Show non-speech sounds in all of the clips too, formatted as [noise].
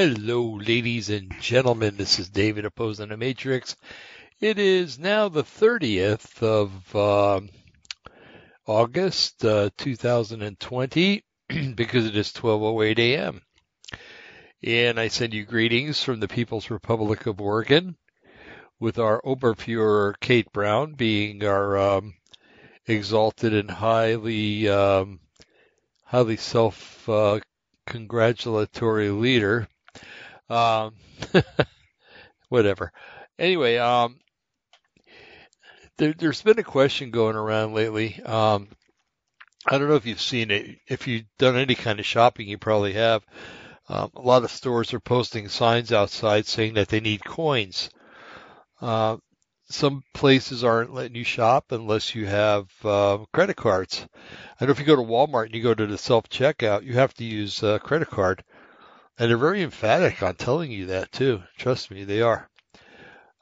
Hello, ladies and gentlemen. This is David opposing the Matrix. It is now the 30th of uh, August uh, 2020 [clears throat] because it is 12:08 a.m. And I send you greetings from the People's Republic of Oregon, with our Oberfuhrer Kate Brown being our um, exalted and highly um, highly self uh, congratulatory leader. Um, [laughs] whatever. Anyway, um, there, has been a question going around lately. Um, I don't know if you've seen it. If you've done any kind of shopping, you probably have. Um, a lot of stores are posting signs outside saying that they need coins. Uh, some places aren't letting you shop unless you have uh, credit cards. I know if you go to Walmart and you go to the self checkout, you have to use a credit card. And they're very emphatic on telling you that too. Trust me, they are.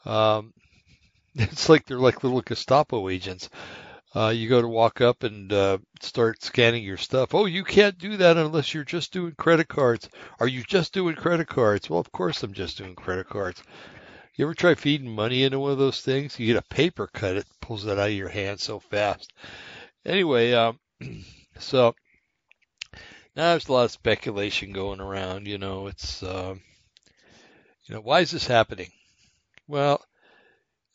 Um, [laughs] it's like they're like little Gestapo agents. Uh, you go to walk up and uh, start scanning your stuff. Oh, you can't do that unless you're just doing credit cards. Are you just doing credit cards? Well, of course I'm just doing credit cards. You ever try feeding money into one of those things? You get a paper cut, it pulls that out of your hand so fast. Anyway, um, [clears throat] so now there's a lot of speculation going around. You know, it's uh, you know why is this happening? Well,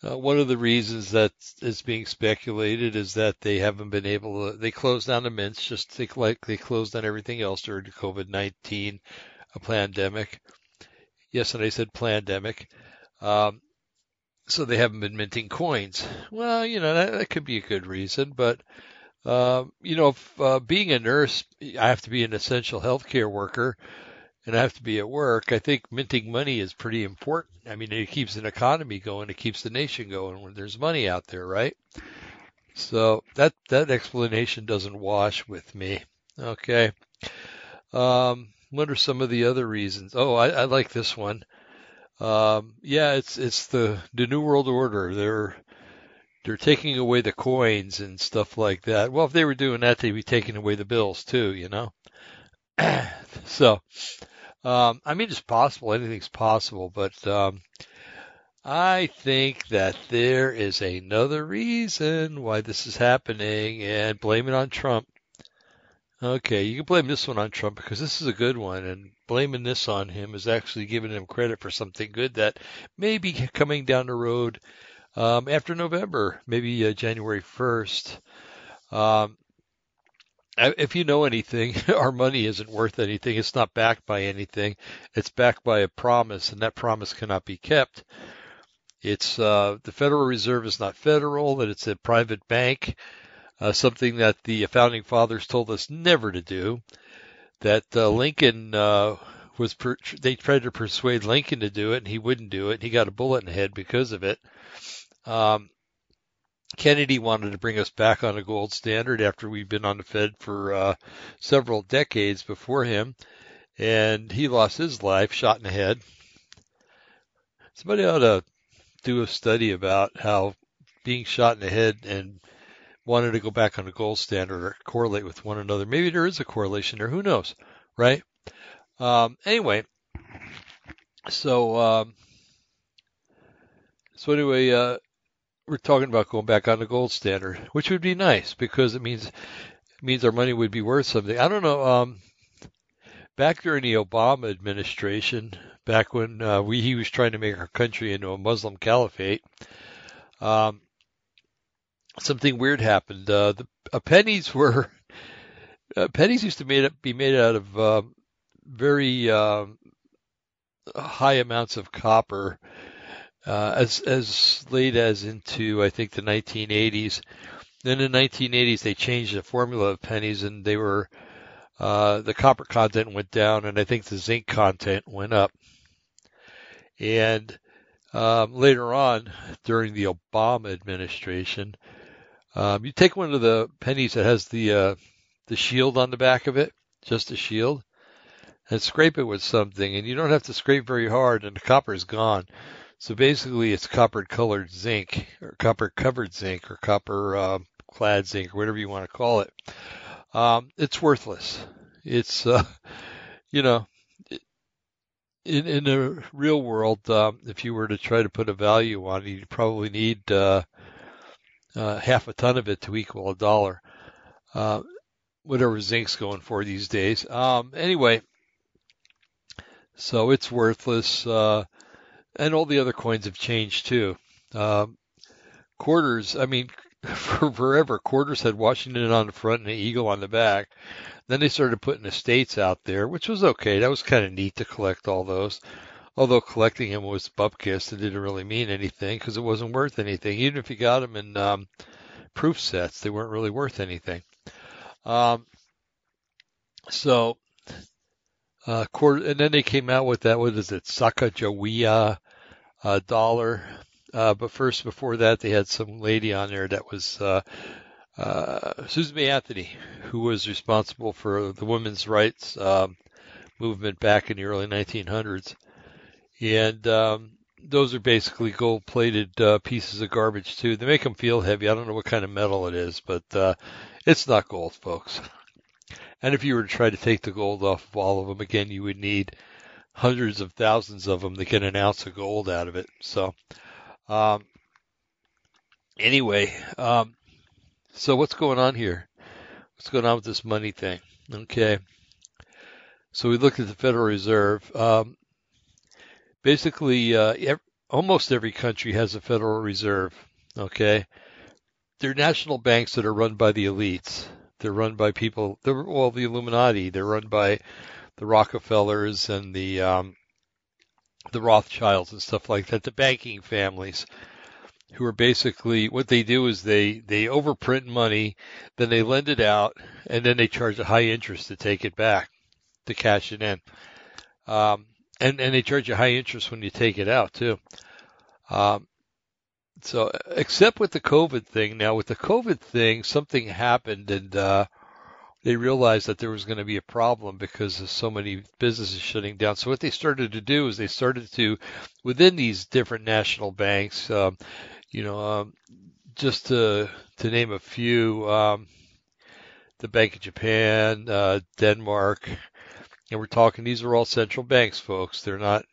uh, one of the reasons that is being speculated is that they haven't been able to. They closed down the mints just like they closed down everything else during the COVID nineteen a pandemic. Yes, and I said pandemic. Um, so they haven't been minting coins. Well, you know that, that could be a good reason, but uh, you know, if, uh, being a nurse, I have to be an essential healthcare worker, and I have to be at work. I think minting money is pretty important. I mean, it keeps an economy going, it keeps the nation going when there's money out there, right? So that that explanation doesn't wash with me. Okay. Um, what are some of the other reasons? Oh, I, I like this one. Um, yeah, it's it's the the New World Order. They're they're taking away the coins and stuff like that. Well, if they were doing that, they'd be taking away the bills too, you know. [clears throat] so, um, I mean, it's possible. Anything's possible, but um, I think that there is another reason why this is happening, and blame it on Trump. Okay, you can blame this one on Trump because this is a good one, and blaming this on him is actually giving him credit for something good that may be coming down the road um, after November, maybe uh, January 1st. Um, if you know anything, [laughs] our money isn't worth anything. It's not backed by anything. It's backed by a promise, and that promise cannot be kept. It's uh, the Federal Reserve is not federal; that it's a private bank, uh, something that the founding fathers told us never to do. That uh, Lincoln uh, was per- they tried to persuade Lincoln to do it, and he wouldn't do it. He got a bullet in the head because of it. Um, Kennedy wanted to bring us back on a gold standard after we'd been on the Fed for uh, several decades before him, and he lost his life shot in the head. Somebody ought to do a study about how being shot in the head and wanting to go back on a gold standard or correlate with one another. Maybe there is a correlation there. Who knows, right? Um, anyway, so um, so anyway, uh, we're talking about going back on the gold standard, which would be nice because it means means our money would be worth something. I don't know. Um, back during the Obama administration, back when uh, we he was trying to make our country into a Muslim caliphate, um, something weird happened. Uh, the uh, pennies were [laughs] uh, pennies used to made be made out of uh, very um, high amounts of copper uh, as as late as into I think the 1980s. Then in the 1980s they changed the formula of pennies and they were uh, the copper content went down and I think the zinc content went up. And um, later on during the Obama administration, um, you take one of the pennies that has the uh, the shield on the back of it, just a shield, and scrape it with something, and you don't have to scrape very hard, and the copper is gone. So basically, it's copper colored zinc, or copper covered zinc, or copper uh, clad zinc, or whatever you want to call it. Um, it's worthless. It's, uh, [laughs] you know, in in the real world, um, if you were to try to put a value on it, you'd probably need uh, uh, half a ton of it to equal a dollar. Uh, whatever zinc's going for these days. Um, anyway, so it's worthless, uh, and all the other coins have changed too. Um, quarters, I mean, [laughs] for forever, quarters had Washington on the front and an eagle on the back. Then they started putting estates out there, which was okay. That was kind of neat to collect all those. Although collecting them was bupkis, it didn't really mean anything because it wasn't worth anything. Even if you got them in um, proof sets, they weren't really worth anything. Um, so, uh, quarter, and then they came out with that. What is it, Sacagawea uh, dollar? Uh, but first, before that, they had some lady on there that was uh, uh, Susan B. Anthony, who was responsible for the women's rights um, movement back in the early 1900s. And um, those are basically gold-plated uh, pieces of garbage too. They make them feel heavy. I don't know what kind of metal it is, but uh, it's not gold, folks. [laughs] And if you were to try to take the gold off of all of them again, you would need hundreds of thousands of them to get an ounce of gold out of it. So, um, anyway, um, so what's going on here? What's going on with this money thing? Okay. So we looked at the Federal Reserve. Um, basically, uh, almost every country has a Federal Reserve. Okay. They're national banks that are run by the elites. They're run by people, they're, well, the Illuminati. They're run by the Rockefellers and the, um, the Rothschilds and stuff like that, the banking families who are basically what they do is they they overprint money, then they lend it out, and then they charge a high interest to take it back, to cash it in. Um, and and they charge a high interest when you take it out too. Um, so except with the COVID thing, now with the COVID thing, something happened and uh, they realized that there was going to be a problem because of so many businesses shutting down. So what they started to do is they started to, within these different national banks, um, you know, um, just to to name a few, um, the Bank of Japan, uh, Denmark, and we're talking. These are all central banks, folks. They're not.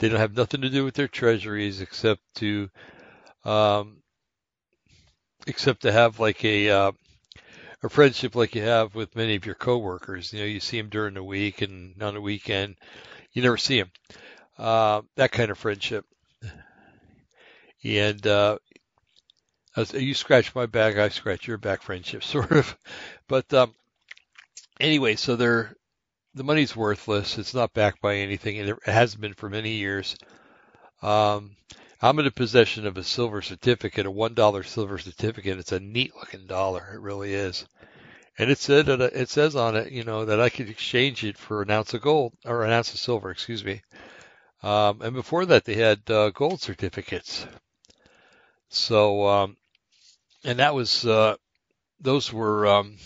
They don't have nothing to do with their treasuries except to, um, except to have like a uh, a friendship like you have with many of your coworkers. You know, you see them during the week and on the weekend, you never see them. Uh, that kind of friendship and uh, you scratch my back, I scratch your back, friendship [laughs] sort of. But um, anyway, so they're the money's worthless. It's not backed by anything, and it hasn't been for many years. Um, I'm in the possession of a silver certificate, a one dollar silver certificate. It's a neat looking dollar. It really is. And it said that it says on it, you know, that I could exchange it for an ounce of gold or an ounce of silver, excuse me. Um, and before that, they had uh, gold certificates. So, um, and that was, uh, those were, um,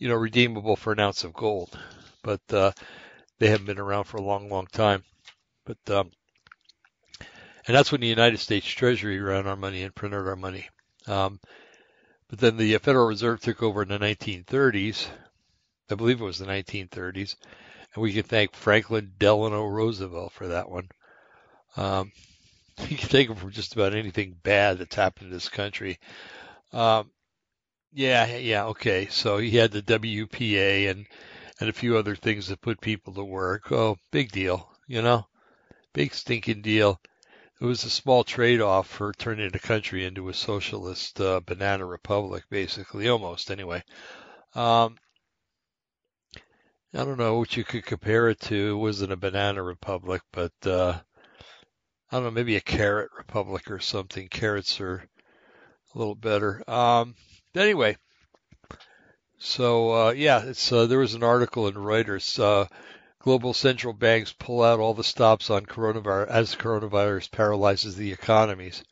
you know, redeemable for an ounce of gold, but, uh, they haven't been around for a long, long time. But, um, and that's when the United States Treasury ran our money and printed our money. Um, but then the Federal Reserve took over in the 1930s. I believe it was the 1930s. And we can thank Franklin Delano Roosevelt for that one. Um, [laughs] you can take them from just about anything bad that's happened in this country. Um, yeah, yeah, okay. So he had the WPA and and a few other things that put people to work. Oh, big deal, you know, big stinking deal. It was a small trade-off for turning the country into a socialist uh, banana republic, basically, almost anyway. Um, I don't know what you could compare it to. It wasn't a banana republic, but uh, I don't know, maybe a carrot republic or something. Carrots are a little better. Um, anyway, so uh, yeah, it's uh, there was an article in Reuters. Uh, global central banks pull out all the stops on coronavirus as coronavirus paralyzes the economies.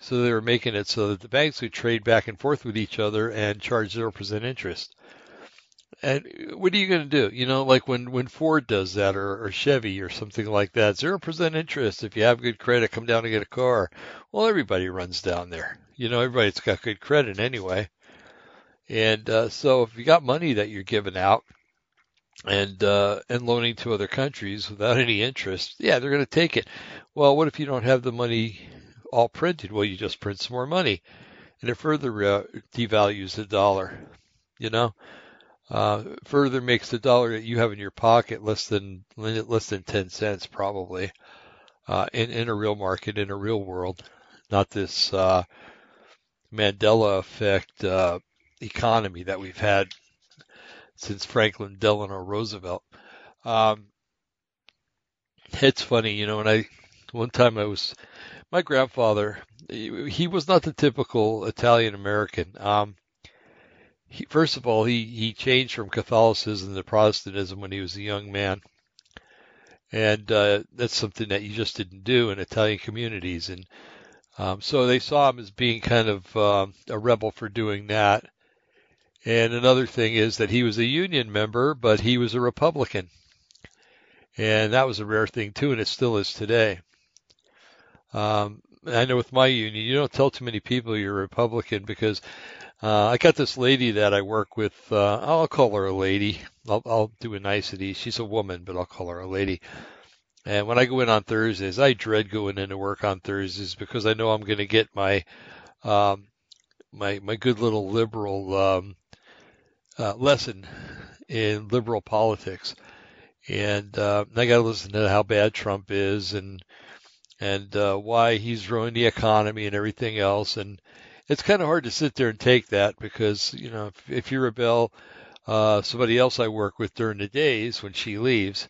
So they were making it so that the banks would trade back and forth with each other and charge zero percent interest and what are you going to do? You know, like when when Ford does that or, or Chevy or something like that, zero percent interest. If you have good credit, come down and get a car. Well, everybody runs down there. You know, everybody's got good credit anyway. And uh, so if you got money that you're giving out, and uh, and loaning to other countries without any interest, yeah, they're going to take it. Well, what if you don't have the money all printed? Well, you just print some more money, and it further uh, devalues the dollar. You know, uh, further makes the dollar that you have in your pocket less than less than ten cents probably uh, in in a real market in a real world, not this uh, Mandela effect uh, economy that we've had since Franklin Delano Roosevelt. Um, it's funny, you know, when I one time I was my grandfather, he, was not the typical Italian American. Um, he, first of all, he he changed from Catholicism to Protestantism when he was a young man, and uh, that's something that you just didn't do in Italian communities, and um, so they saw him as being kind of uh, a rebel for doing that. And another thing is that he was a union member, but he was a Republican. And that was a rare thing too, and it still is today. Um, I know with my union, you don't tell too many people you're a Republican because uh, I got this lady that I work with. Uh, I'll call her a lady. I'll, I'll do a nicety. She's a woman, but I'll call her a lady. And when I go in on Thursdays, I dread going into work on Thursdays because I know I'm going to get my um, my my good little liberal um, uh, lesson in liberal politics, and uh, I got to listen to how bad Trump is and and uh, why he's ruined the economy and everything else. And it's kind of hard to sit there and take that because you know if, if you rebel, uh, somebody else I work with during the days when she leaves.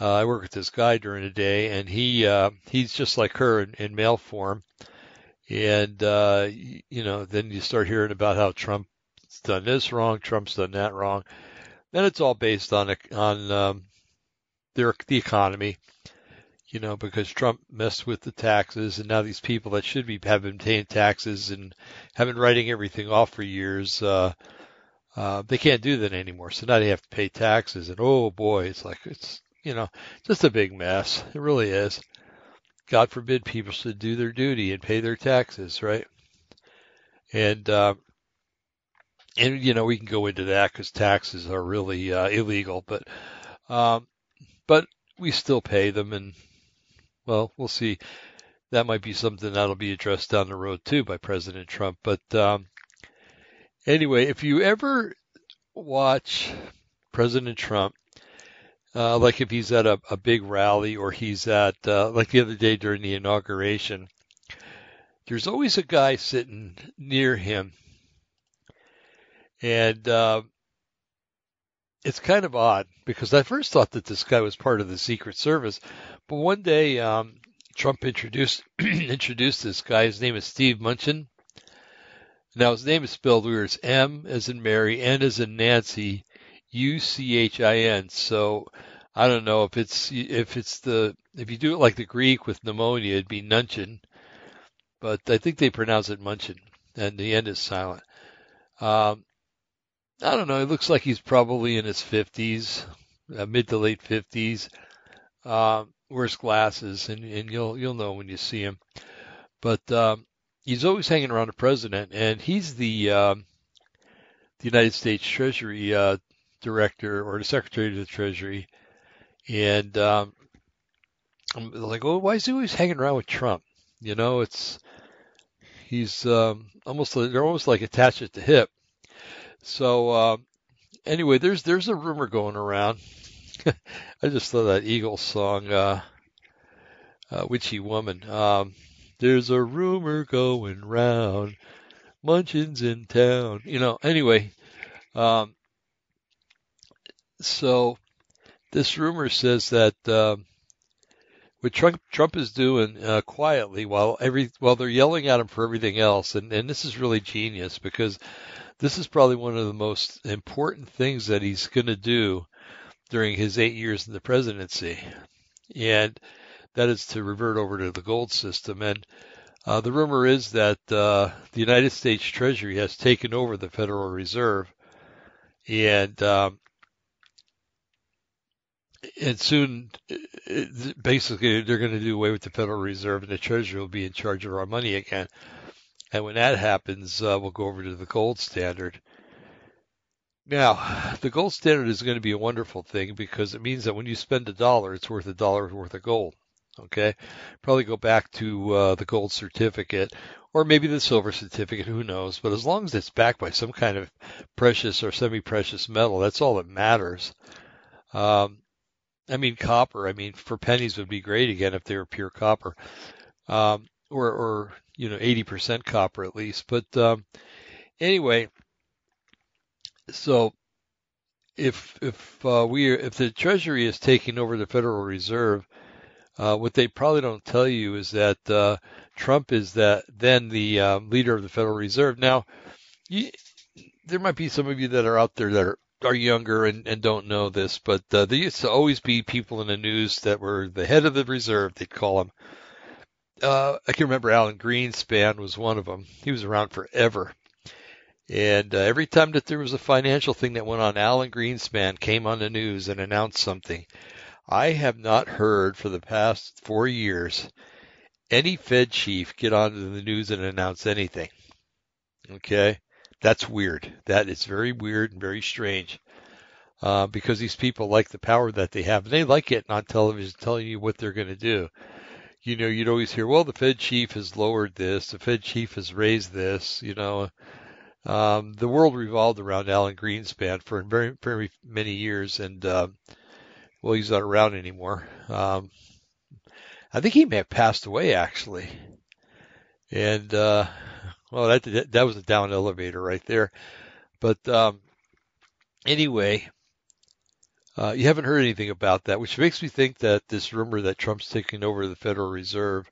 Uh, I work with this guy during the day, and he uh, he's just like her in, in male form. And uh, you know, then you start hearing about how Trump's done this wrong, Trump's done that wrong. Then it's all based on on um, their the economy, you know, because Trump messed with the taxes, and now these people that should be have been paying taxes and have been writing everything off for years, uh, uh, they can't do that anymore. So now they have to pay taxes, and oh boy, it's like it's you know just a big mess. It really is. God forbid people should do their duty and pay their taxes, right? And uh, and you know we can go into that because taxes are really uh, illegal, but um, but we still pay them, and well, we'll see. That might be something that'll be addressed down the road too by President Trump. But um, anyway, if you ever watch President Trump, uh, like if he's at a, a big rally or he's at uh, like the other day during the inauguration, there's always a guy sitting near him and uh, it's kind of odd because I first thought that this guy was part of the Secret Service, but one day um, Trump introduced [clears throat] introduced this guy. His name is Steve Mnuchin. Now his name is spelled weird. It's M as in Mary, N as in Nancy, U C H I N. So I don't know if it's if it's the if you do it like the Greek with pneumonia, it'd be Nunchin, but I think they pronounce it Munchin, and the end is silent. Um, I don't know. It looks like he's probably in his 50s, uh, mid to late 50s. Uh, wears glasses, and, and you'll you'll know when you see him. But um, he's always hanging around the president, and he's the uh, the United States Treasury uh, director or the Secretary of the Treasury, and um, I'm like, oh, why is he always hanging around with Trump? You know, it's he's um, almost they're almost like attached at the hip. So uh, anyway, there's there's a rumor going around. [laughs] I just thought that Eagles song, uh, uh, "Witchy Woman." Um, there's a rumor going round, Munchin's in town. You know. Anyway, um, so this rumor says that uh, what Trump Trump is doing uh, quietly while every while they're yelling at him for everything else, and and this is really genius because this is probably one of the most important things that he's going to do during his eight years in the presidency, and that is to revert over to the gold system. And uh, the rumor is that uh, the United States Treasury has taken over the Federal Reserve, and um, and soon, basically, they're going to do away with the Federal Reserve, and the Treasury will be in charge of our money again. And when that happens, uh, we'll go over to the gold standard. Now, the gold standard is going to be a wonderful thing because it means that when you spend a dollar, it's worth a dollar worth of gold. Okay, probably go back to uh, the gold certificate or maybe the silver certificate, who knows? But as long as it's backed by some kind of precious or semi-precious metal, that's all that matters. Um, I mean, copper. I mean, for pennies would be great again if they were pure copper, um, or, or you know, 80% copper at least. But um, anyway, so if if uh, we are, if the Treasury is taking over the Federal Reserve, uh, what they probably don't tell you is that uh, Trump is that then the um, leader of the Federal Reserve. Now, you, there might be some of you that are out there that are, are younger and, and don't know this, but uh, there used to always be people in the news that were the head of the reserve. They'd call them. Uh, I can remember Alan Greenspan was one of them. He was around forever. And uh, every time that there was a financial thing that went on, Alan Greenspan came on the news and announced something. I have not heard for the past four years any Fed chief get onto the news and announce anything. Okay? That's weird. That is very weird and very strange. Uh, because these people like the power that they have. And they like it on television telling you what they're going to do. You know, you'd always hear, well, the Fed chief has lowered this, the Fed chief has raised this, you know. Um, the world revolved around Alan Greenspan for very, very many years, and uh, well, he's not around anymore. Um, I think he may have passed away actually. And uh, well, that that was a down elevator right there. But um, anyway, uh, you haven't heard anything about that, which makes me think that this rumor that Trump's taking over the Federal Reserve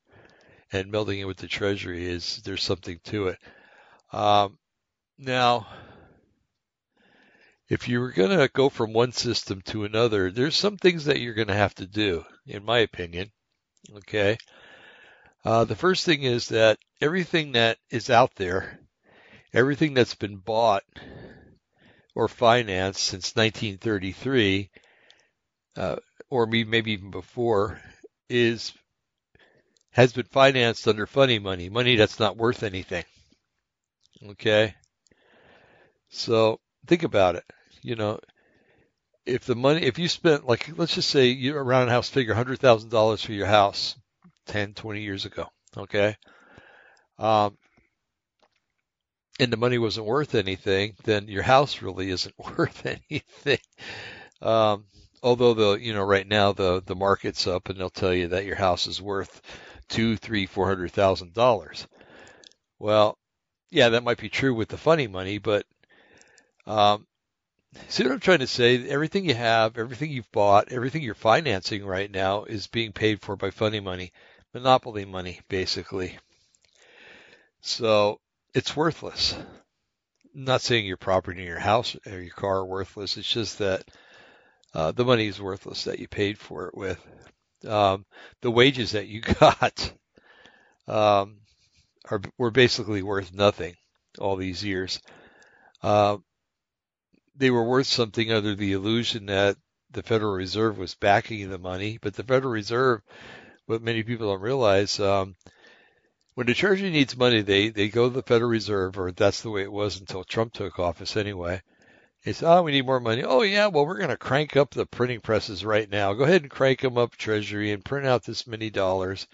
and melding it with the Treasury is there's something to it. Um, now, if you were going to go from one system to another, there's some things that you're going to have to do, in my opinion. Okay. Uh, the first thing is that everything that is out there, everything that's been bought or financed since 1933, uh, or maybe even before, is has been financed under funny money, money that's not worth anything. Okay. So think about it you know, if the money, if you spent like, let's just say you around a house figure $100,000 for your house 10, 20 years ago. Okay. Um, and the money wasn't worth anything, then your house really isn't [laughs] worth anything. Um, although the, you know, right now the, the market's up and they'll tell you that your house is worth two, three, four hundred thousand dollars. Well, yeah, that might be true with the funny money, but, um, See what I'm trying to say? Everything you have, everything you've bought, everything you're financing right now is being paid for by funny money, monopoly money, basically. So it's worthless. I'm not saying your property your house or your car are worthless. It's just that uh, the money is worthless that you paid for it with. Um, the wages that you [laughs] got um, are were basically worth nothing all these years. Uh, they were worth something under the illusion that the Federal Reserve was backing the money. But the Federal Reserve, what many people don't realize, um, when the Treasury needs money, they, they go to the Federal Reserve, or that's the way it was until Trump took office anyway. They say, oh, we need more money. Oh, yeah, well, we're going to crank up the printing presses right now. Go ahead and crank them up, Treasury, and print out this many dollars.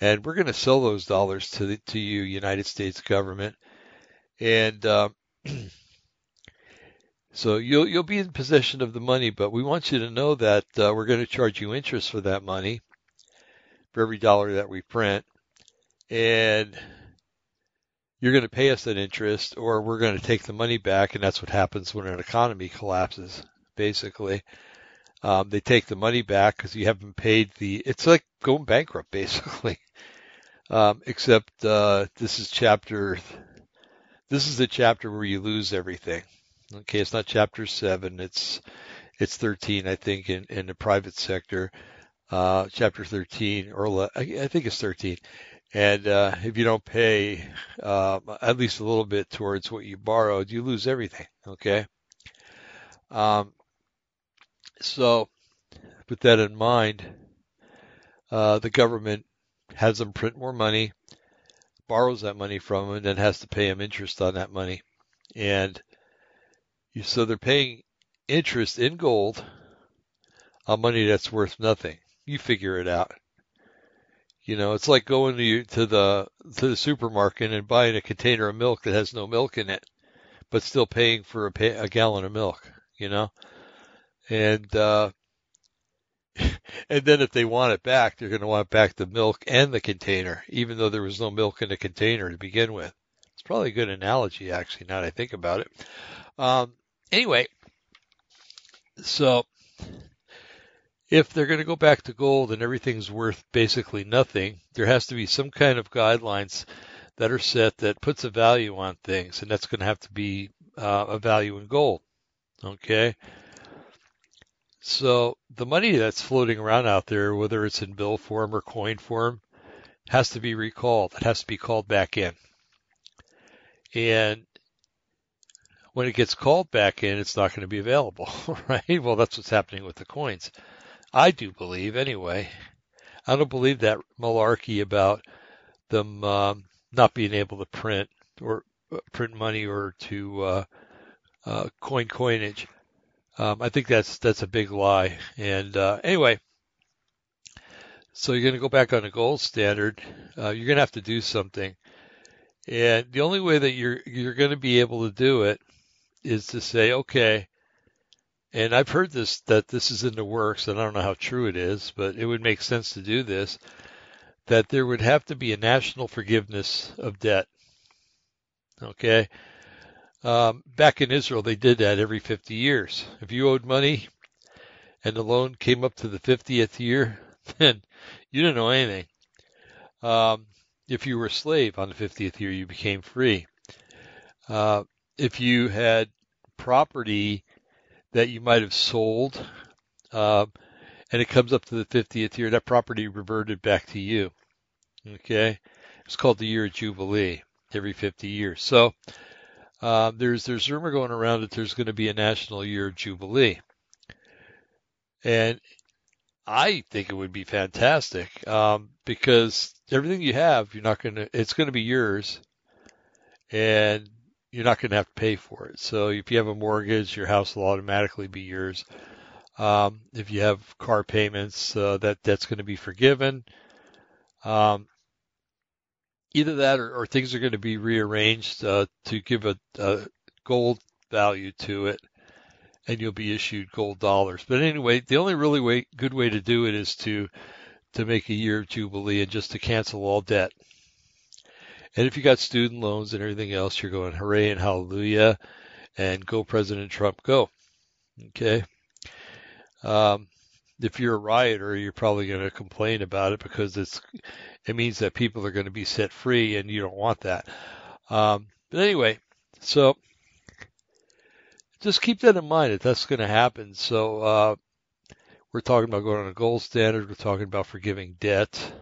And we're going to sell those dollars to the, to you, United States government. And um, [clears throat] So you'll you'll be in possession of the money, but we want you to know that uh, we're going to charge you interest for that money for every dollar that we print, and you're going to pay us that interest, or we're going to take the money back, and that's what happens when an economy collapses. Basically, um, they take the money back because you haven't paid the. It's like going bankrupt, [laughs] basically. Um, except uh, this is chapter. This is the chapter where you lose everything. Okay, it's not chapter seven. It's it's 13, I think, in, in the private sector. Uh, chapter 13, or I think it's 13. And uh, if you don't pay uh, at least a little bit towards what you borrowed, you lose everything. Okay. Um, so, with that in mind, uh, the government has them print more money, borrows that money from them, and then has to pay them interest on that money. And so they're paying interest in gold on money that's worth nothing. You figure it out. You know, it's like going to to the to the supermarket and buying a container of milk that has no milk in it, but still paying for a, pay, a gallon of milk. You know, and uh, [laughs] and then if they want it back, they're going to want back the milk and the container, even though there was no milk in the container to begin with. It's probably a good analogy, actually, now that I think about it. Um, anyway, so if they're going to go back to gold and everything's worth basically nothing, there has to be some kind of guidelines that are set that puts a value on things, and that's going to have to be uh, a value in gold. Okay. So the money that's floating around out there, whether it's in bill form or coin form, has to be recalled. It has to be called back in. And when it gets called back in, it's not going to be available, [laughs] right? Well, that's what's happening with the coins. I do believe, anyway. I don't believe that malarkey about them um, not being able to print or uh, print money or to uh, uh, coin coinage. Um, I think that's that's a big lie. And uh, anyway, so you're going to go back on a gold standard. Uh, you're going to have to do something, and the only way that you're you're going to be able to do it is to say, okay, and I've heard this that this is in the works, and I don't know how true it is, but it would make sense to do this. That there would have to be a national forgiveness of debt. Okay. Um, back in Israel, they did that every 50 years. If you owed money and the loan came up to the 50th year, [laughs] then you didn't know anything. Um, if you were a slave on the 50th year, you became free. Uh, if you had property that you might have sold, uh, and it comes up to the 50th year, that property reverted back to you. Okay, it's called the year of jubilee every 50 years. So uh, there's there's rumor going around that there's going to be a national year of jubilee, and I think it would be fantastic um, because everything you have, you're not going to. It's going to be yours, and you're not going to have to pay for it. So if you have a mortgage, your house will automatically be yours. Um, if you have car payments, uh, that that's going to be forgiven. Um, either that or, or, things are going to be rearranged uh, to give a, a, gold value to it, and you'll be issued gold dollars. But anyway, the only really way, good way to do it is to to make a year of jubilee and just to cancel all debt. And if you got student loans and everything else, you're going hooray and hallelujah and go President Trump, go. Okay. Um, if you're a rioter, you're probably going to complain about it because it's it means that people are going to be set free, and you don't want that. Um, but anyway, so just keep that in mind that that's going to happen. So uh, we're talking about going on a gold standard. We're talking about forgiving debt.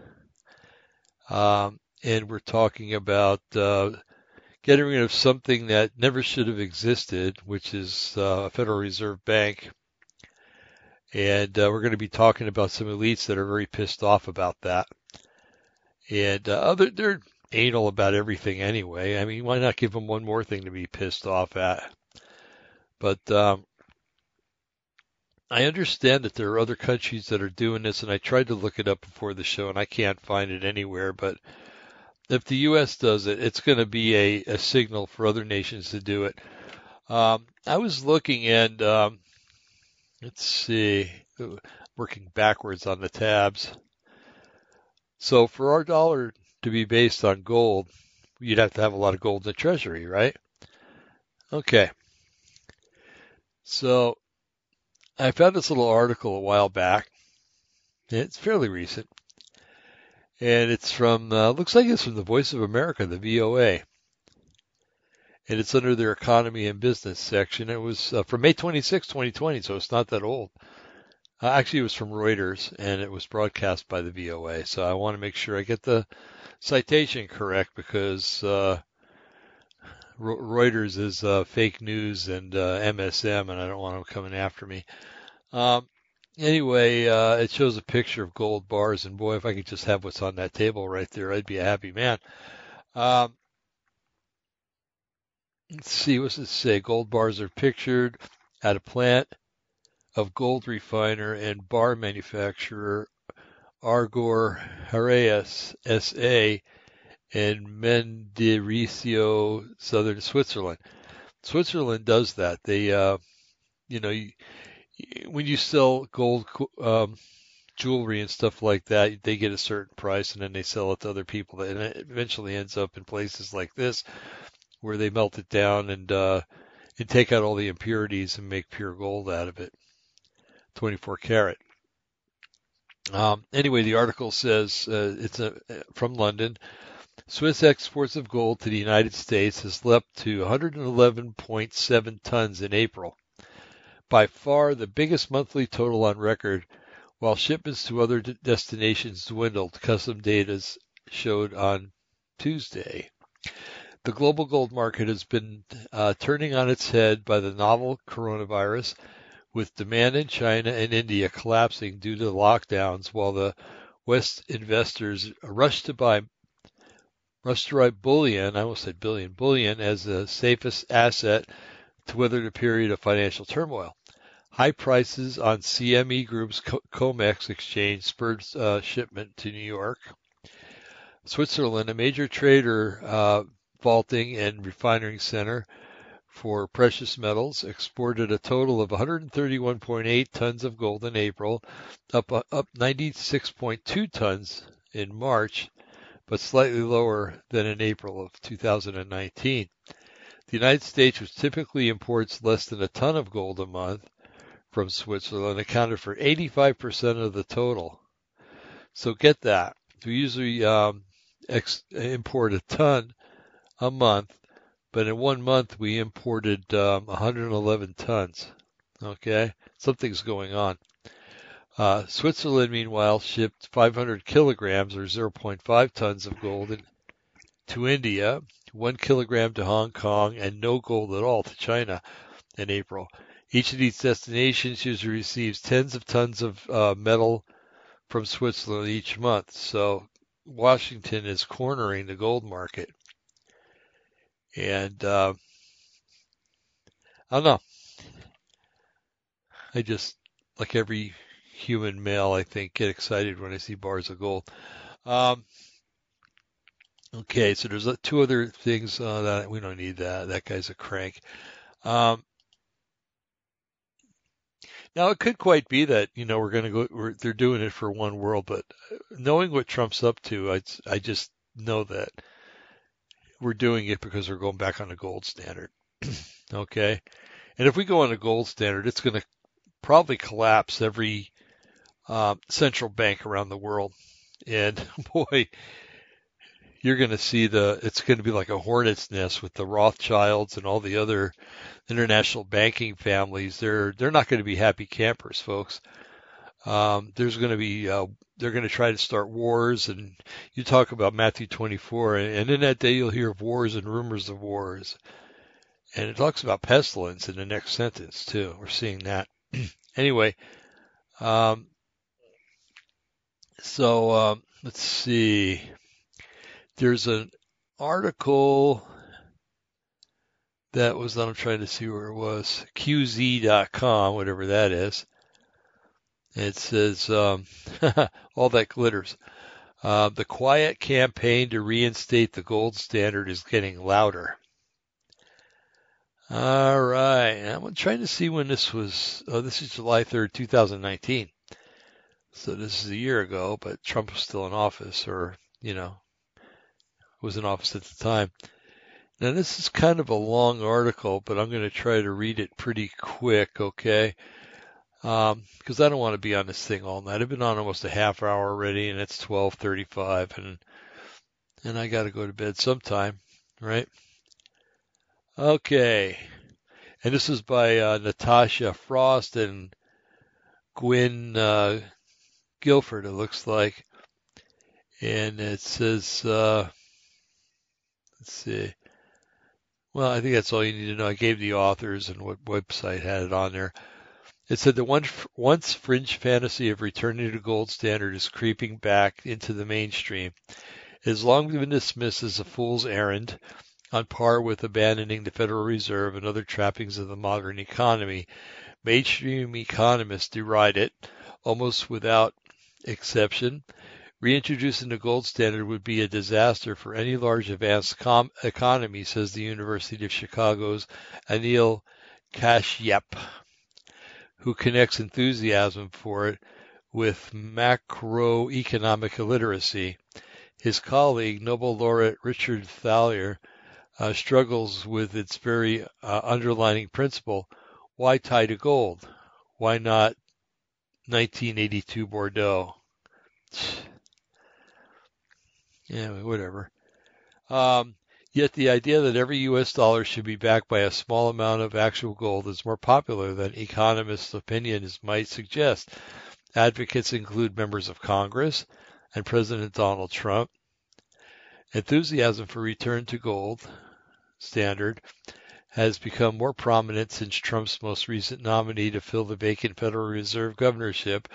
Um, and we're talking about uh, getting rid of something that never should have existed, which is uh, a Federal Reserve Bank. And uh, we're going to be talking about some elites that are very pissed off about that. And uh, they're, they're anal about everything anyway. I mean, why not give them one more thing to be pissed off at? But um, I understand that there are other countries that are doing this, and I tried to look it up before the show, and I can't find it anywhere. But if the U.S. does it, it's going to be a, a signal for other nations to do it. Um, I was looking and um, let's see, working backwards on the tabs. So for our dollar to be based on gold, you'd have to have a lot of gold in the treasury, right? Okay. So I found this little article a while back. It's fairly recent and it's from uh, looks like it's from the Voice of America, the VOA, and it's under their economy and business section. It was uh, from May 26, 2020, so it's not that old. Uh, actually, it was from Reuters, and it was broadcast by the VOA. So I want to make sure I get the citation correct because uh, Reuters is uh, fake news and uh, MSM, and I don't want them coming after me. Um, anyway, uh, it shows a picture of gold bars, and boy, if I could just have what's on that table right there, I'd be a happy man. Um, let's see, what's it say? Gold bars are pictured at a plant of gold refiner and bar manufacturer Argor Heraeus SA in Mendrisio, southern Switzerland. Switzerland does that. They, uh, you know, you, when you sell gold um, jewelry and stuff like that, they get a certain price and then they sell it to other people, and it eventually ends up in places like this where they melt it down and uh, and take out all the impurities and make pure gold out of it, 24 karat. Um, anyway, the article says uh, it's a, from London. Swiss exports of gold to the United States has leapt to 111.7 tons in April, by far the biggest monthly total on record, while shipments to other destinations dwindled, custom data showed on Tuesday. The global gold market has been uh, turning on its head by the novel coronavirus, with demand in China and India collapsing due to lockdowns, while the West investors rush to buy rush to buy bullion. I almost said billion bullion as the safest asset to weather the period of financial turmoil. High prices on CME Group's COMEX exchange spurred uh, shipment to New York. Switzerland, a major trader, uh, vaulting and refining center for precious metals, exported a total of 131.8 tons of gold in April, up uh, up 96.2 tons in March, but slightly lower than in April of 2019. The United States, which typically imports less than a ton of gold a month from Switzerland, accounted for 85% of the total. So get that. We usually um, ex- import a ton a month, but in one month we imported um, 111 tons. Okay, something's going on. Uh, Switzerland, meanwhile, shipped 500 kilograms or 0.5 tons of gold in, to India, one kilogram to Hong Kong, and no gold at all to China in April. Each of these destinations usually receives tens of tons of uh, metal from Switzerland each month. So Washington is cornering the gold market. And uh, I don't know. I just, like every human male, I think, get excited when I see bars of gold. Um, okay, so there's two other things uh, that we don't need that. That guy's a crank. Um, now it could quite be that you know we're going to go. We're, they're doing it for one world, but knowing what Trump's up to, I I just know that we're doing it because we're going back on the gold standard. [clears throat] okay. And if we go on the gold standard, it's going to probably collapse every uh, central bank around the world. And [laughs] boy, you're going to see the, it's going to be like a hornet's nest with the Rothschilds and all the other international banking families. They're, they're not going to be happy campers, folks. Um, there's going to be uh, they're going to try to start wars, and you talk about Matthew 24, and in that day you'll hear of wars and rumors of wars, and it talks about pestilence in the next sentence too. We're seeing that [clears throat] anyway. Um, so um, let's see. There's an article that was I'm trying to see where it was QZ.com, whatever that is it says, um, [laughs] all that glitters. Uh, the quiet campaign to reinstate the gold standard is getting louder. All right. I'm trying to see when this was. Oh, this is July 3rd, 2019. So this is a year ago, but Trump was still in office, or, you know, was in office at the time. Now, this is kind of a long article, but I'm going to try to read it pretty quick, okay? Um, because I don't want to be on this thing all night. I've been on almost a half hour already, and it's twelve thirty-five, and and I got to go to bed sometime, right? Okay, and this is by uh, Natasha Frost and Gwynn uh, Guilford. It looks like, and it says, uh, let's see. Well, I think that's all you need to know. I gave the authors and what website had it on there. It said one, once fringe fantasy of returning to gold standard is creeping back into the mainstream. It has long been dismissed as a fool's errand, on par with abandoning the Federal Reserve and other trappings of the modern economy. Mainstream economists deride it almost without exception. Reintroducing the gold standard would be a disaster for any large advanced com- economy, says the University of Chicago's Anil Kashyap, who connects enthusiasm for it with macroeconomic illiteracy. His colleague, Nobel laureate Richard Thaler, uh, struggles with its very uh, underlining principle. Why tie to gold? Why not 1982 Bordeaux? Yeah, whatever. Um, yet the idea that every U.S. dollar should be backed by a small amount of actual gold is more popular than economists' opinions might suggest. Advocates include members of Congress and President Donald Trump. Enthusiasm for return to gold, standard has become more prominent since Trump's most recent nominee to fill the vacant Federal Reserve governorship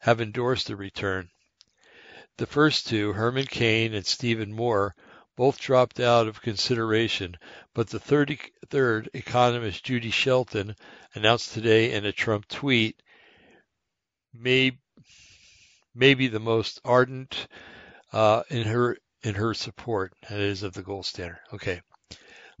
have endorsed the return. The first two, Herman Cain and Stephen Moore, both dropped out of consideration, but the third, third economist Judy Shelton announced today in a Trump tweet may, may be the most ardent uh, in her in her support, that is of the gold standard. Okay.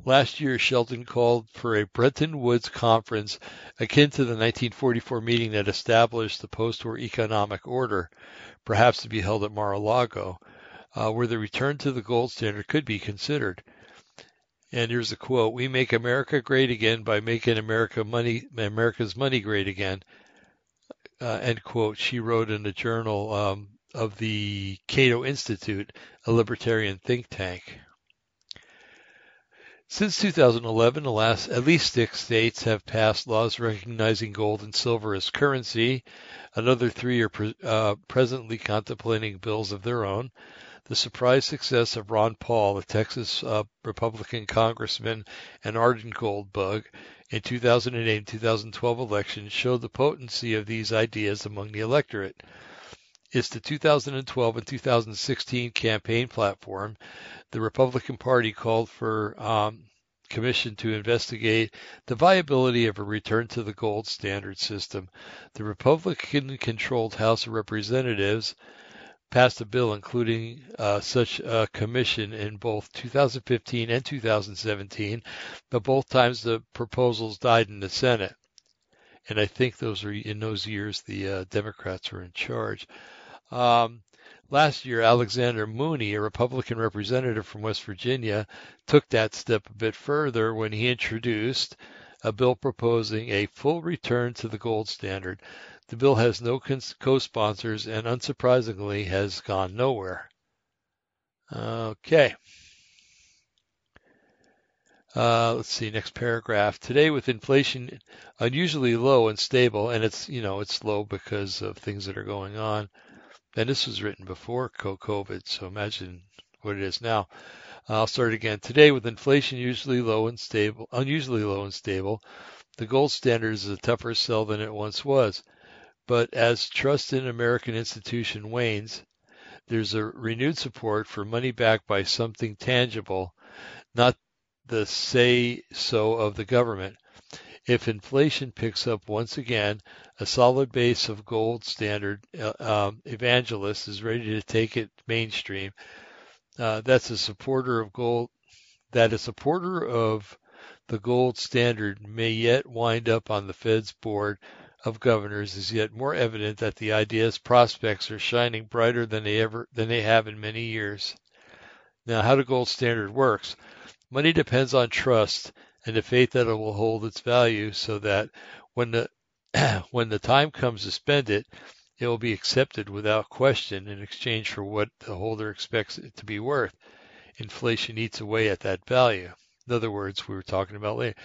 Last year, Shelton called for a Bretton Woods conference akin to the 1944 meeting that established the post-war economic order, perhaps to be held at Mar-a-Lago, uh, where the return to the gold standard could be considered. And here's a quote: "We make America great again by making America money, America's money great again." Uh, end quote. She wrote in the journal um, of the Cato Institute, a libertarian think tank. Since 2011, last, at least six states have passed laws recognizing gold and silver as currency. Another three are pre- uh, presently contemplating bills of their own. The surprise success of Ron Paul, the Texas uh, Republican congressman and ardent gold bug, in 2008 and 2012 elections showed the potency of these ideas among the electorate. It's the 2012 and 2016 campaign platform the Republican Party called for um, commission to investigate the viability of a return to the gold standard system. The Republican-controlled House of Representatives passed a bill including uh, such a commission in both 2015 and 2017, but both times the proposals died in the Senate. And I think those are in those years the uh, Democrats were in charge. Um, Last year, Alexander Mooney, a Republican representative from West Virginia, took that step a bit further when he introduced a bill proposing a full return to the gold standard. The bill has no co-sponsors and unsurprisingly has gone nowhere. Okay. Uh, let's see, next paragraph. Today, with inflation unusually low and stable, and it's, you know, it's low because of things that are going on, and this was written before COVID, so imagine what it is now. I'll start again. Today, with inflation usually low and stable, unusually low and stable, the gold standard is a tougher sell than it once was. But as trust in American institution wanes, there's a renewed support for money backed by something tangible, not the say so of the government. If inflation picks up once again, a solid base of gold standard uh, um, evangelists is ready to take it mainstream. Uh, that's a supporter of gold. That a supporter of the gold standard may yet wind up on the Fed's board of governors is yet more evident that the idea's prospects are shining brighter than they ever than they have in many years. Now, how the gold standard works? Money depends on trust and the faith that it will hold its value so that when the [clears throat] when the time comes to spend it, it will be accepted without question in exchange for what the holder expects it to be worth. Inflation eats away at that value. In other words, we were talking about later.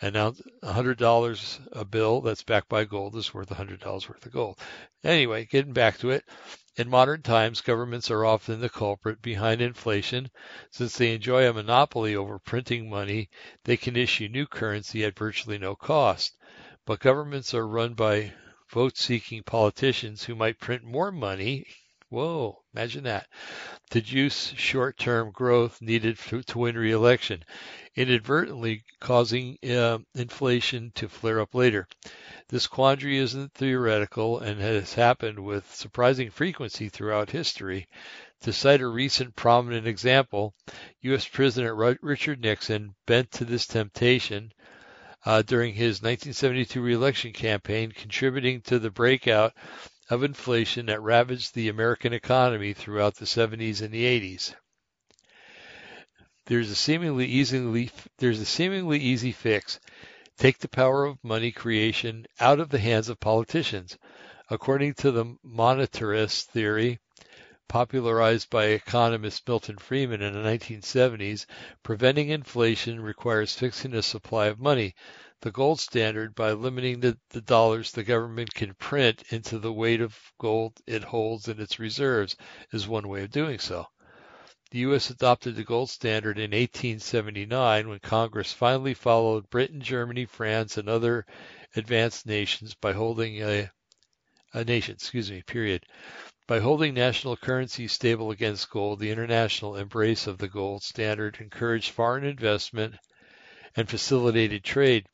And now $100 a bill that's backed by gold is worth $100 worth of gold. Anyway, getting back to it. In modern times, governments are often the culprit behind inflation. Since they enjoy a monopoly over printing money, they can issue new currency at virtually no cost. But governments are run by vote seeking politicians who might print more money Whoa, imagine that. To juice short-term growth needed to, to win re-election, inadvertently causing uh, inflation to flare up later. This quandary isn't theoretical and has happened with surprising frequency throughout history. To cite a recent prominent example, U.S. President Richard Nixon bent to this temptation uh, during his 1972 reelection campaign, contributing to the breakout of inflation that ravaged the American economy throughout the 70s and the 80s. There's a seemingly easily there's a seemingly easy fix. Take the power of money creation out of the hands of politicians. According to the monetarist theory, popularized by economist Milton Friedman in the 1970s, preventing inflation requires fixing the supply of money, the gold standard, by limiting the, the, dollars the government can print into the weight of gold it holds in its reserves, is one way of doing so. The U.S. adopted the gold standard in 1879 when Congress finally followed Britain, Germany, France, and other advanced nations by holding a, a nation, excuse me, period, by holding national currency stable against gold, the international embrace of the gold standard encouraged foreign investment and facilitated trade,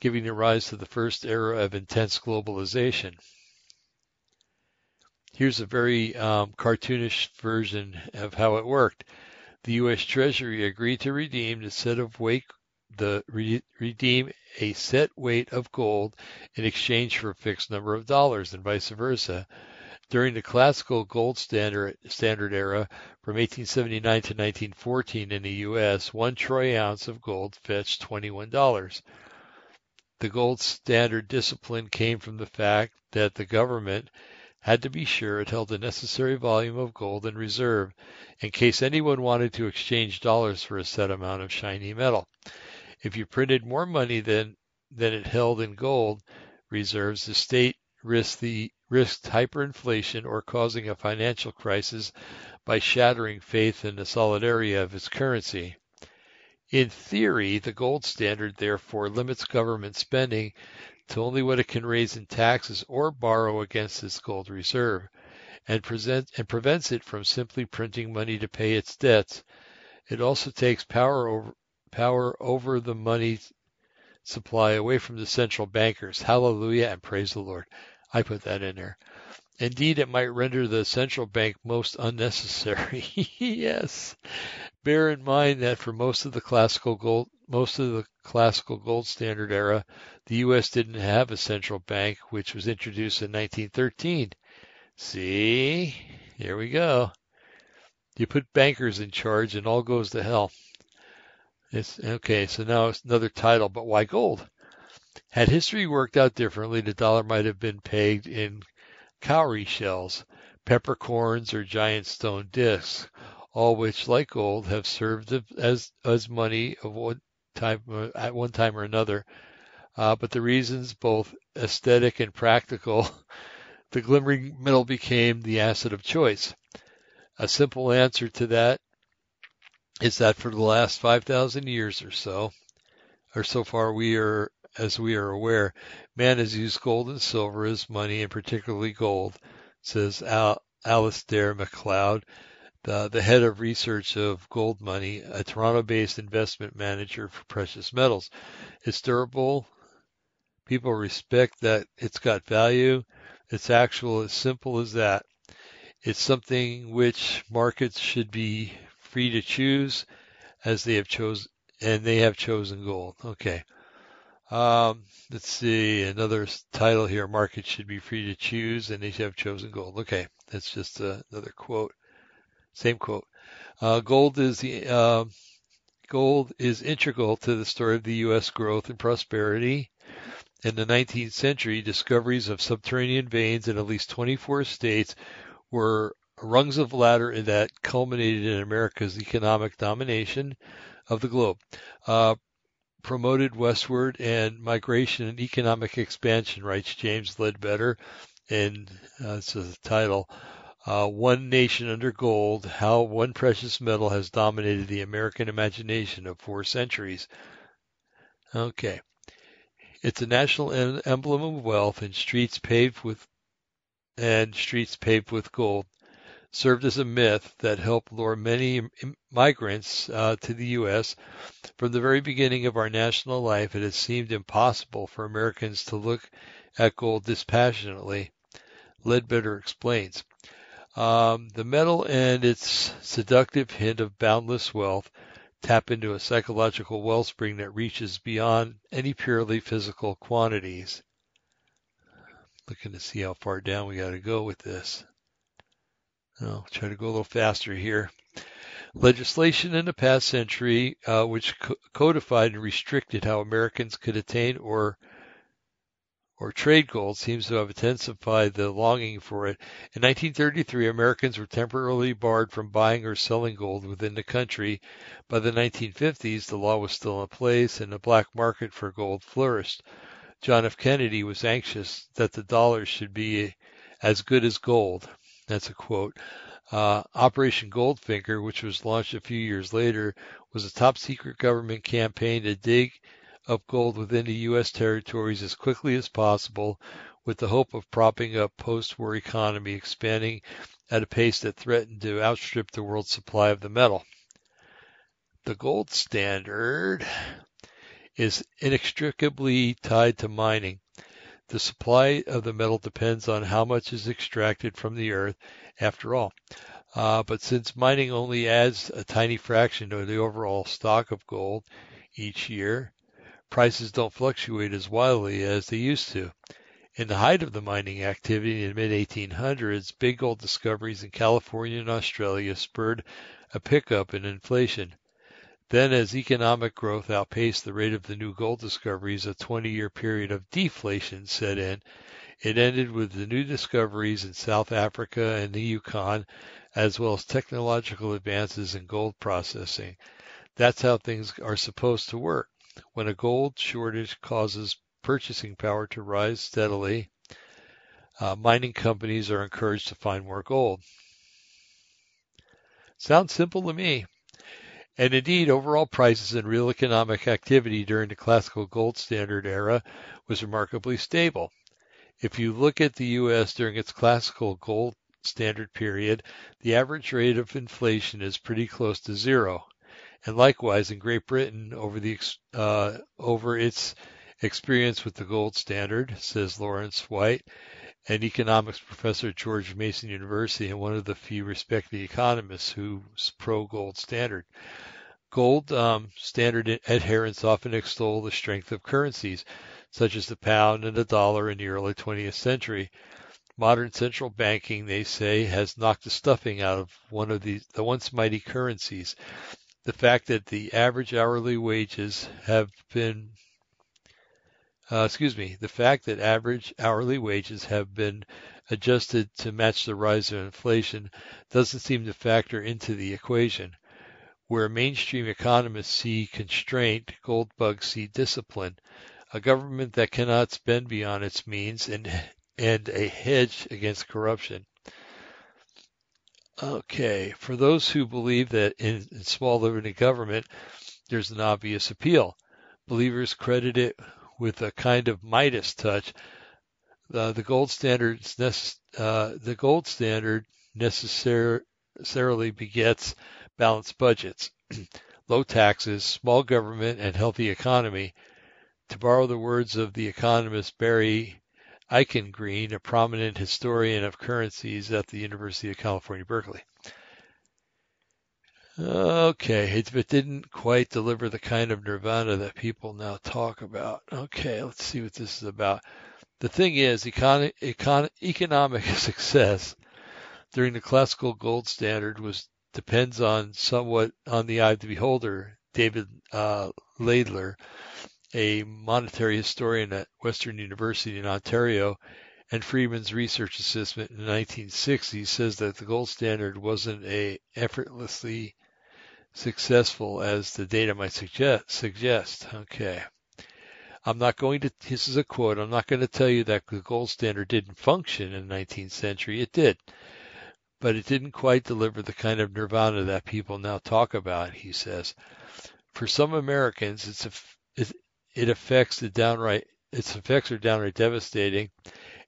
giving rise to the first era of intense globalization. Here's a very um, cartoonish version of how it worked. The U.S. Treasury agreed to redeem the set of weight the re, redeem a set weight of gold in exchange for a fixed number of dollars, and vice versa. During the classical gold standard, standard era from 1879 to 1914 in the U.S., one troy ounce of gold fetched $21. The gold standard discipline came from the fact that the government had to be sure it held the necessary volume of gold in reserve in case anyone wanted to exchange dollars for a set amount of shiny metal. If you printed more money than, than it held in gold reserves, the state risked the risked hyperinflation or causing a financial crisis by shattering faith in the solidarity of its currency. In theory, the gold standard therefore limits government spending to only what it can raise in taxes or borrow against its gold reserve, and, present, and prevents it from simply printing money to pay its debts. It also takes power over, power over the money supply away from the central bankers. Hallelujah and praise the Lord. I put that in there. Indeed, it might render the central bank most unnecessary. [laughs] yes. Bear in mind that for most of the classical gold, most of the classical gold standard era, the U.S. didn't have a central bank, which was introduced in 1913. See, here we go. You put bankers in charge, and all goes to hell. It's okay. So now it's another title, but why gold? Had history worked out differently, the dollar might have been pegged in cowrie shells, peppercorns, or giant stone discs, all which, like gold, have served as as money of one time at one time or another. Uh, but the reasons, both aesthetic and practical, [laughs] the glimmering metal became the asset of choice. A simple answer to that is that for the last 5,000 years or so, or so far we are as we are aware, man has used gold and silver as money, and particularly gold, says Al- Alastair MacLeod, the, the head of research of Gold Money, a Toronto-based investment manager for precious metals. It's durable. People respect that it's got value. It's actual as simple as that. It's something which markets should be free to choose as they have chosen and they have chosen gold. Okay. Um, let's see, another title here, markets should be free to choose and they have chosen gold. Okay, that's just uh, another quote. Same quote. Uh, gold is the, uh, gold is integral to the story of the U.S. growth and prosperity. In the 19th century, discoveries of subterranean veins in at least 24 states were rungs of ladder that culminated in America's economic domination of the globe. Uh, promoted westward and migration and economic expansion, writes James Ledbetter, and uh, this is the title. Uh, one Nation Under Gold, How One Precious Metal Has Dominated the American Imagination of Four Centuries. Okay. It's a national emblem of wealth and streets paved with and streets paved with gold. Served as a myth that helped lure many migrants uh, to the U.S. From the very beginning of our national life, it has seemed impossible for Americans to look at gold dispassionately. Ledbetter explains. Um, the metal and its seductive hint of boundless wealth tap into a psychological wellspring that reaches beyond any purely physical quantities. Looking to see how far down we got to go with this. I'll try to go a little faster here. Legislation in the past century, uh, which co- codified and restricted how Americans could attain or or trade gold seems to have intensified the longing for it. In 1933, Americans were temporarily barred from buying or selling gold within the country. By the 1950s, the law was still in place and the black market for gold flourished. John F. Kennedy was anxious that the dollar should be as good as gold. That's a quote. Uh, Operation Goldfinger, which was launched a few years later, was a top secret government campaign to dig up gold within the U.S. territories as quickly as possible with the hope of propping up post-war economy expanding at a pace that threatened to outstrip the world's supply of the metal. The gold standard is inextricably tied to mining. The supply of the metal depends on how much is extracted from the earth, after all. Uh, but since mining only adds a tiny fraction to the overall stock of gold each year, prices don't fluctuate as wildly as they used to. In the height of the mining activity in the mid 1800s, big gold discoveries in California and Australia spurred a pickup in inflation. Then, as economic growth outpaced the rate of the new gold discoveries, a 20 year period of deflation set in. It ended with the new discoveries in South Africa and the Yukon, as well as technological advances in gold processing. That's how things are supposed to work. When a gold shortage causes purchasing power to rise steadily, uh, mining companies are encouraged to find more gold. Sounds simple to me. And indeed, overall prices and real economic activity during the classical gold standard era was remarkably stable. If you look at the U.S. during its classical gold standard period, the average rate of inflation is pretty close to zero and likewise in Great Britain over the uh, over its experience with the gold standard, says Lawrence White, an economics professor at George Mason University and one of the few respected economists who's pro gold standard. Gold um, standard adherents often extol the strength of currencies, such as the pound and the dollar in the early 20th century. Modern central banking, they say, has knocked the stuffing out of one of these, the once mighty currencies the fact that the average hourly wages have been uh, excuse me, the fact that average hourly wages have been adjusted to match the rise of inflation doesn't seem to factor into the equation. Where mainstream economists see constraint, gold bugs see discipline. A government that cannot spend beyond its means and, and a hedge against corruption. Okay, for those who believe that in, in small limited government, there's an obvious appeal. Believers credit it with a kind of Midas touch. Uh, the gold standards, uh, the gold standard necessarily begets balanced budgets, [clears throat] low taxes, small government, and healthy economy. To borrow the words of the economist Barry Eichengreen, a prominent historian of currencies at the University of California, Berkeley. Okay, it, didn't quite deliver the kind of nirvana that people now talk about. Okay, let's see what this is about. The thing is, econ- econ- economic [laughs] success during the classical gold standard was depends on somewhat on the eye of the beholder. David uh, Laidler, a monetary historian at Western University in Ontario and Friedman's research assistant in the 1960s, says that the gold standard wasn't a effortlessly successful as the data might suggest. suggest. Okay. I'm not going to, this is a quote, I'm not going to tell you that the gold standard didn't function in the 19th century. It did. But it didn't quite deliver the kind of nirvana that people now talk about, he says. For some Americans, it's a, it affects the downright its effects are downright devastating.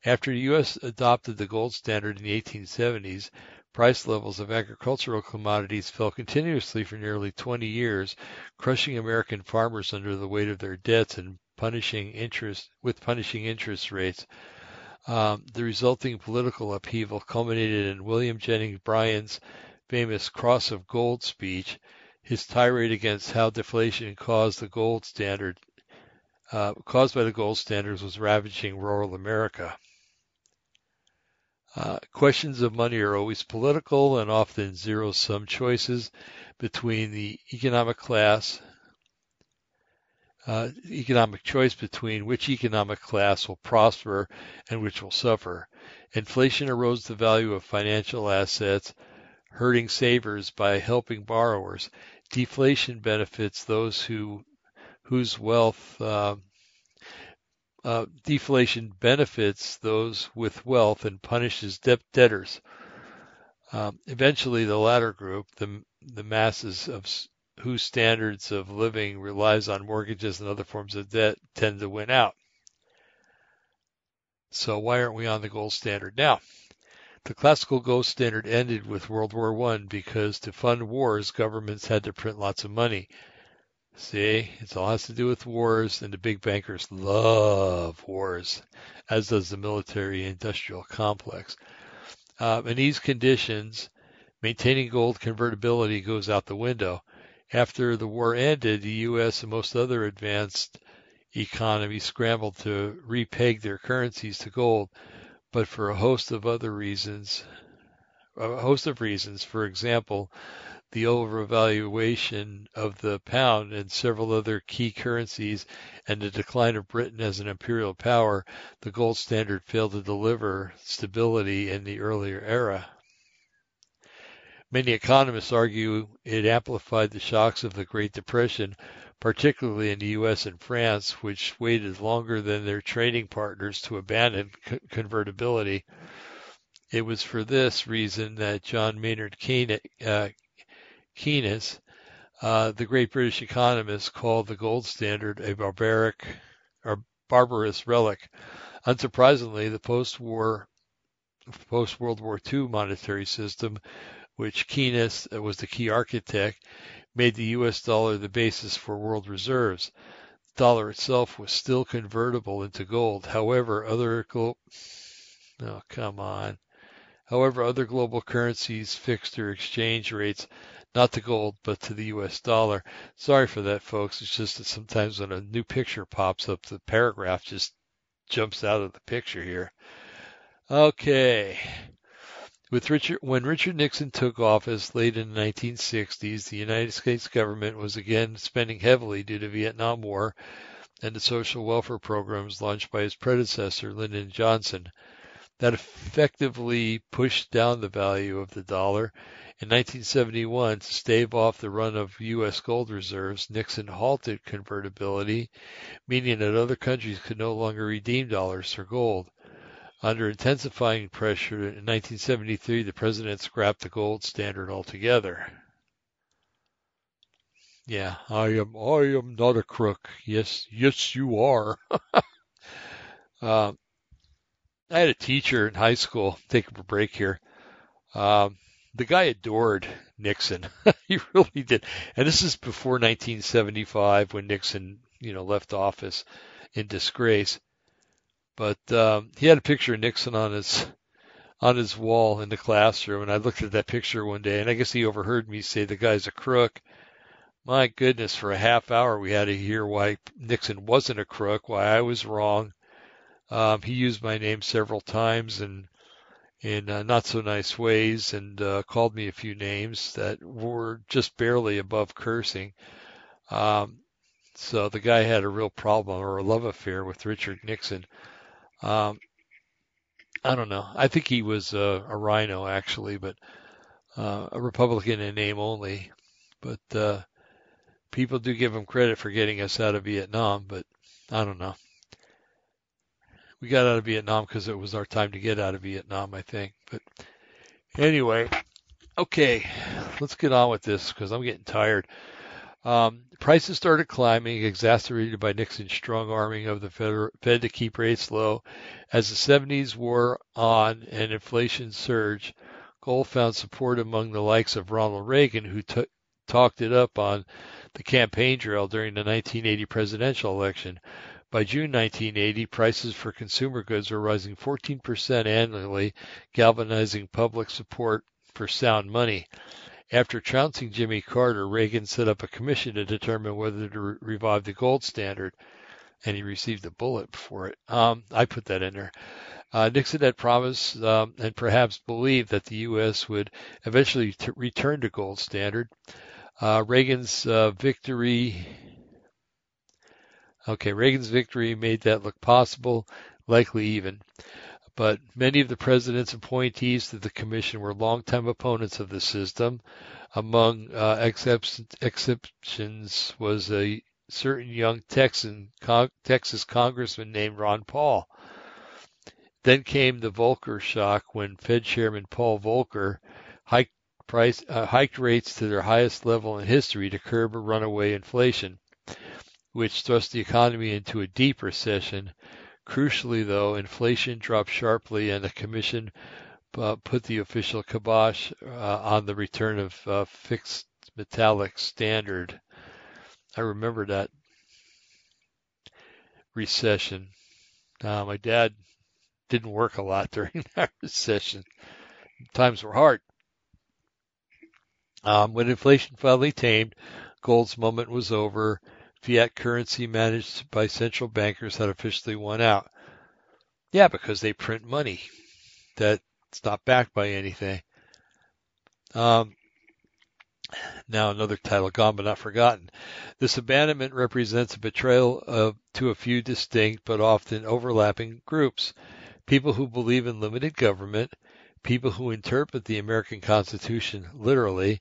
After the U.S. adopted the gold standard in the 1870s, price levels of agricultural commodities fell continuously for nearly 20 years, crushing American farmers under the weight of their debts and punishing interest with punishing interest rates. Um, the resulting political upheaval culminated in William Jennings Bryan's famous Cross of Gold speech, his tirade against how deflation caused the gold standard uh, caused by the gold standards was ravaging rural America. Uh, questions of money are always political and often zero sum choices between the economic class, uh, economic choice between which economic class will prosper and which will suffer. Inflation erodes the value of financial assets, hurting savers by helping borrowers. Deflation benefits those who whose wealth uh, uh, deflation benefits those with wealth and punishes debt debtors. Um, eventually, the latter group, the the masses of whose standards of living relies on mortgages and other forms of debt, tend to win out. So why aren't we on the gold standard now? The classical gold standard ended with World War I because to fund wars, governments had to print lots of money. See, it all has to do with wars, and the big bankers love wars, as does the military industrial complex. Uh, in these conditions, maintaining gold convertibility goes out the window. After the war ended, the U.S. and most other advanced economies scrambled to repeg their currencies to gold, but for a host of other reasons, a host of reasons, for example, the overvaluation of the pound and several other key currencies and the decline of Britain as an imperial power, the gold standard failed to deliver stability in the earlier era. Many economists argue it amplified the shocks of the Great Depression, particularly in the U.S. and France, which waited longer than their trading partners to abandon convertibility. It was for this reason that John Maynard Keynes, uh, Keynes, uh, the great British economist, called the gold standard a barbaric or barbarous relic. Unsurprisingly, the post-war, post-World War II monetary system, which Keynes was the key architect, made the U.S. dollar the basis for world reserves. The dollar itself was still convertible into gold. However, other glo- oh come on. However, other global currencies fixed their exchange rates not to gold, but to the US dollar. Sorry for that, folks. It's just that sometimes when a new picture pops up, the paragraph just jumps out of the picture here. Okay. With Richard, when Richard Nixon took office late in the 1960s, the United States government was again spending heavily due to Vietnam War and the social welfare programs launched by his predecessor, Lyndon Johnson. That effectively pushed down the value of the dollar in 1971, to stave off the run of U.S. gold reserves, Nixon halted convertibility, meaning that other countries could no longer redeem dollars for gold. Under intensifying pressure in 1973, the president scrapped the gold standard altogether. Yeah, I am. I am not a crook. Yes, yes, you are. uh, [laughs] I had a teacher in high school. Take a break here. Um, the guy adored Nixon. [laughs] he really did. And this is before 1975 when Nixon, you know, left office in disgrace. But um, he had a picture of Nixon on his on his wall in the classroom, and I looked at that picture one day, and I guess he overheard me say the guy's a crook. My goodness, for a half hour we had to hear why Nixon wasn't a crook, why I was wrong. Um, he used my name several times, and in uh, not so nice ways and uh, called me a few names that were just barely above cursing. Um, so the guy had a real problem or a love affair with Richard Nixon. Um, I don't know. I think he was uh, a rhino actually, but uh, a Republican in name only. But uh, people do give him credit for getting us out of Vietnam, but I don't know we got out of Vietnam because it was our time to get out of Vietnam, I think. But anyway, okay, let's get on with this because I'm getting tired. Um, prices started climbing, exacerbated by Nixon's strong arming of the Fed, to keep rates low. As the 70s wore on and inflation surged, gold found support among the likes of Ronald Reagan, who t- talked it up on the campaign trail during the 1980 presidential election. By June 1980, prices for consumer goods were rising 14% annually, galvanizing public support for sound money. After trouncing Jimmy Carter, Reagan set up a commission to determine whether to re- revive the gold standard, and he received a bullet for it. Um, I put that in there. Uh, Nixon had promised um, and perhaps believed that the U.S. would eventually t- return to gold standard. Uh, Reagan's uh, victory Okay, Reagan's victory made that look possible, likely even. But many of the president's appointees to the commission were longtime opponents of the system. Among uh, exceptions was a certain young Texan, con- Texas congressman named Ron Paul. Then came the Volcker shock when Fed Chairman Paul Volcker hiked, price, uh, hiked rates to their highest level in history to curb a runaway inflation which thrust the economy into a deep recession. Crucially, though, inflation dropped sharply and the commission uh, put the official kibosh uh, on the return of uh, fixed metallic standard. I remember that recession. Uh, my dad didn't work a lot [laughs] during that recession. Times were hard. Um, when inflation finally tamed, gold's moment was over fiat currency managed by central bankers had officially won out. Yeah, because they print money that's not backed by anything. Um, now another title gone but not forgotten. This abandonment represents a betrayal of, to a few distinct but often overlapping groups. People who believe in limited government, people who interpret the American Constitution literally,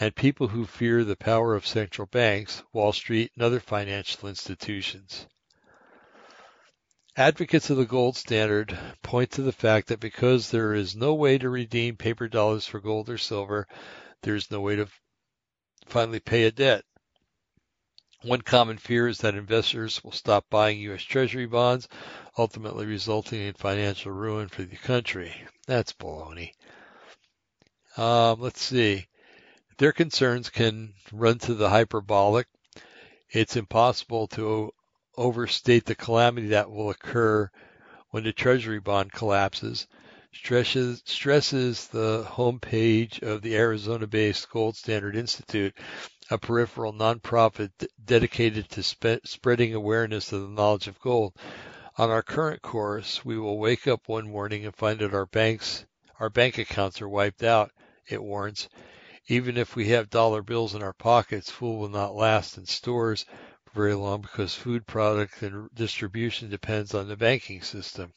and people who fear the power of central banks, Wall Street, and other financial institutions. Advocates of the gold standard point to the fact that because there is no way to redeem paper dollars for gold or silver, there is no way to finally pay a debt. One common fear is that investors will stop buying U.S. Treasury bonds, ultimately resulting in financial ruin for the country. That's baloney. Um, let's see. Their concerns can run to the hyperbolic. It's impossible to overstate the calamity that will occur when the Treasury bond collapses. Stresses, stresses the homepage of the Arizona-based Gold Standard Institute, a peripheral nonprofit dedicated to spe- spreading awareness of the knowledge of gold. On our current course, we will wake up one morning and find that our banks, our bank accounts are wiped out, it warns. Even if we have dollar bills in our pockets, food will not last in stores very long because food product and distribution depends on the banking system.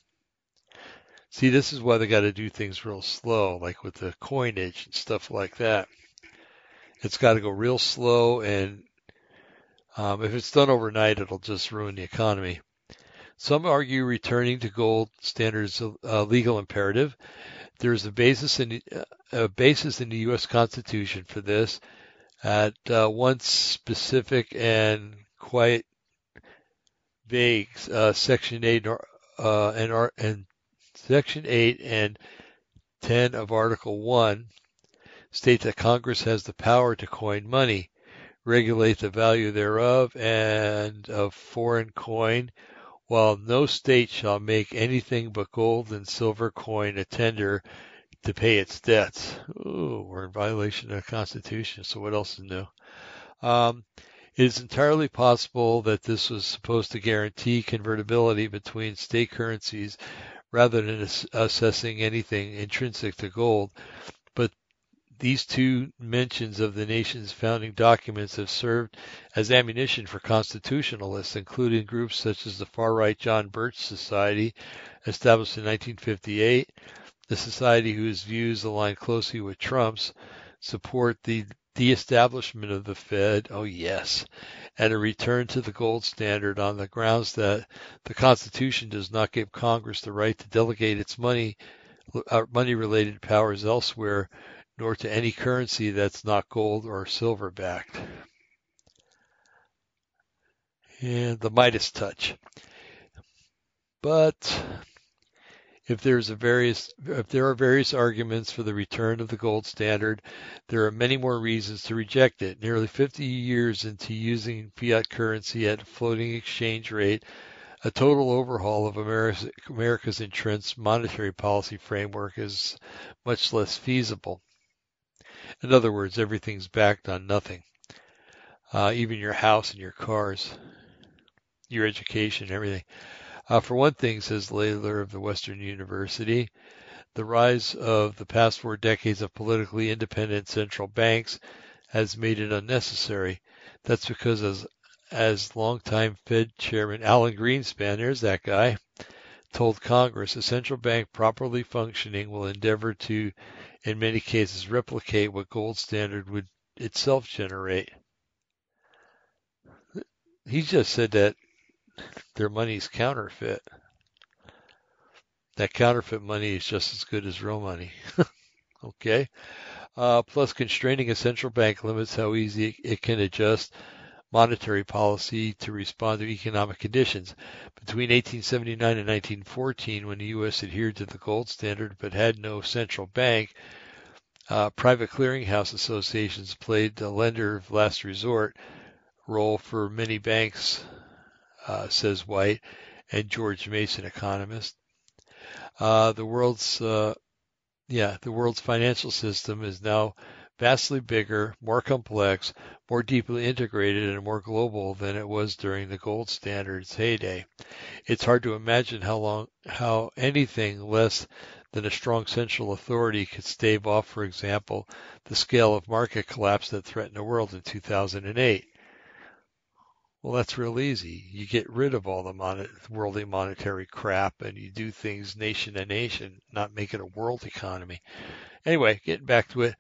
See, this is why they got to do things real slow, like with the coinage and stuff like that. It's got to go real slow, and um, if it's done overnight, it'll just ruin the economy. Some argue returning to gold standards is a legal imperative. There is a basis in a basis in the U.S. Constitution for this at uh, once specific and quite vague. Uh, Section 8 uh, and, and Section 8 and 10 of Article 1 state that Congress has the power to coin money, regulate the value thereof and of foreign coin, while no state shall make anything but gold and silver coin a tender to pay its debts. Ooh, we're in violation of the Constitution, so what else is new? Um, it is entirely possible that this was supposed to guarantee convertibility between state currencies rather than assessing anything intrinsic to gold, But these two mentions of the nation's founding documents have served as ammunition for constitutionalists, including groups such as the far-right John Birch Society, established in 1958, the society whose views align closely with Trump's, support the de-establishment of the Fed, oh yes, and a return to the gold standard on the grounds that the Constitution does not give Congress the right to delegate its money uh, money related powers elsewhere nor to any currency that's not gold or silver backed. And the Midas touch. But If there's a various if there are various arguments for the return of the gold standard, there are many more reasons to reject it. Nearly 50 years into using fiat currency at a floating exchange rate, a total overhaul of America's entrenched monetary policy framework is much less feasible. In other words, everything's backed on nothing. Uh, even your house and your cars, your education, everything. Uh, for one thing, says Laidler of the Western University, the rise of the past four decades of politically independent central banks has made it unnecessary. That's because as as longtime Fed Chairman Alan Greenspan, there's that guy, told Congress, a central bank properly functioning will endeavor to, in many cases, replicate what gold standard would itself generate. He just said that their money's counterfeit. That counterfeit money is just as good as real money. [laughs] okay? Uh, plus, constraining a central bank limits how easy it can adjust monetary policy to respond to economic conditions. Between 1879 and 1914, when the U.S. adhered to the gold standard but had no central bank, uh, private clearinghouse associations played the lender of last resort role for many banks uh, says White and George Mason, economist. Uh, the world's uh, yeah, the world's financial system is now vastly bigger, more complex, more deeply integrated, and more global than it was during the gold standard's heyday. It's hard to imagine how long, how anything less than a strong central authority could stave off, for example, the scale of market collapse that threatened the world in 2008. Well, that's real easy. You get rid of all the mon- worldly monetary crap and you do things nation to nation, not make it a world economy. Anyway, getting back to it.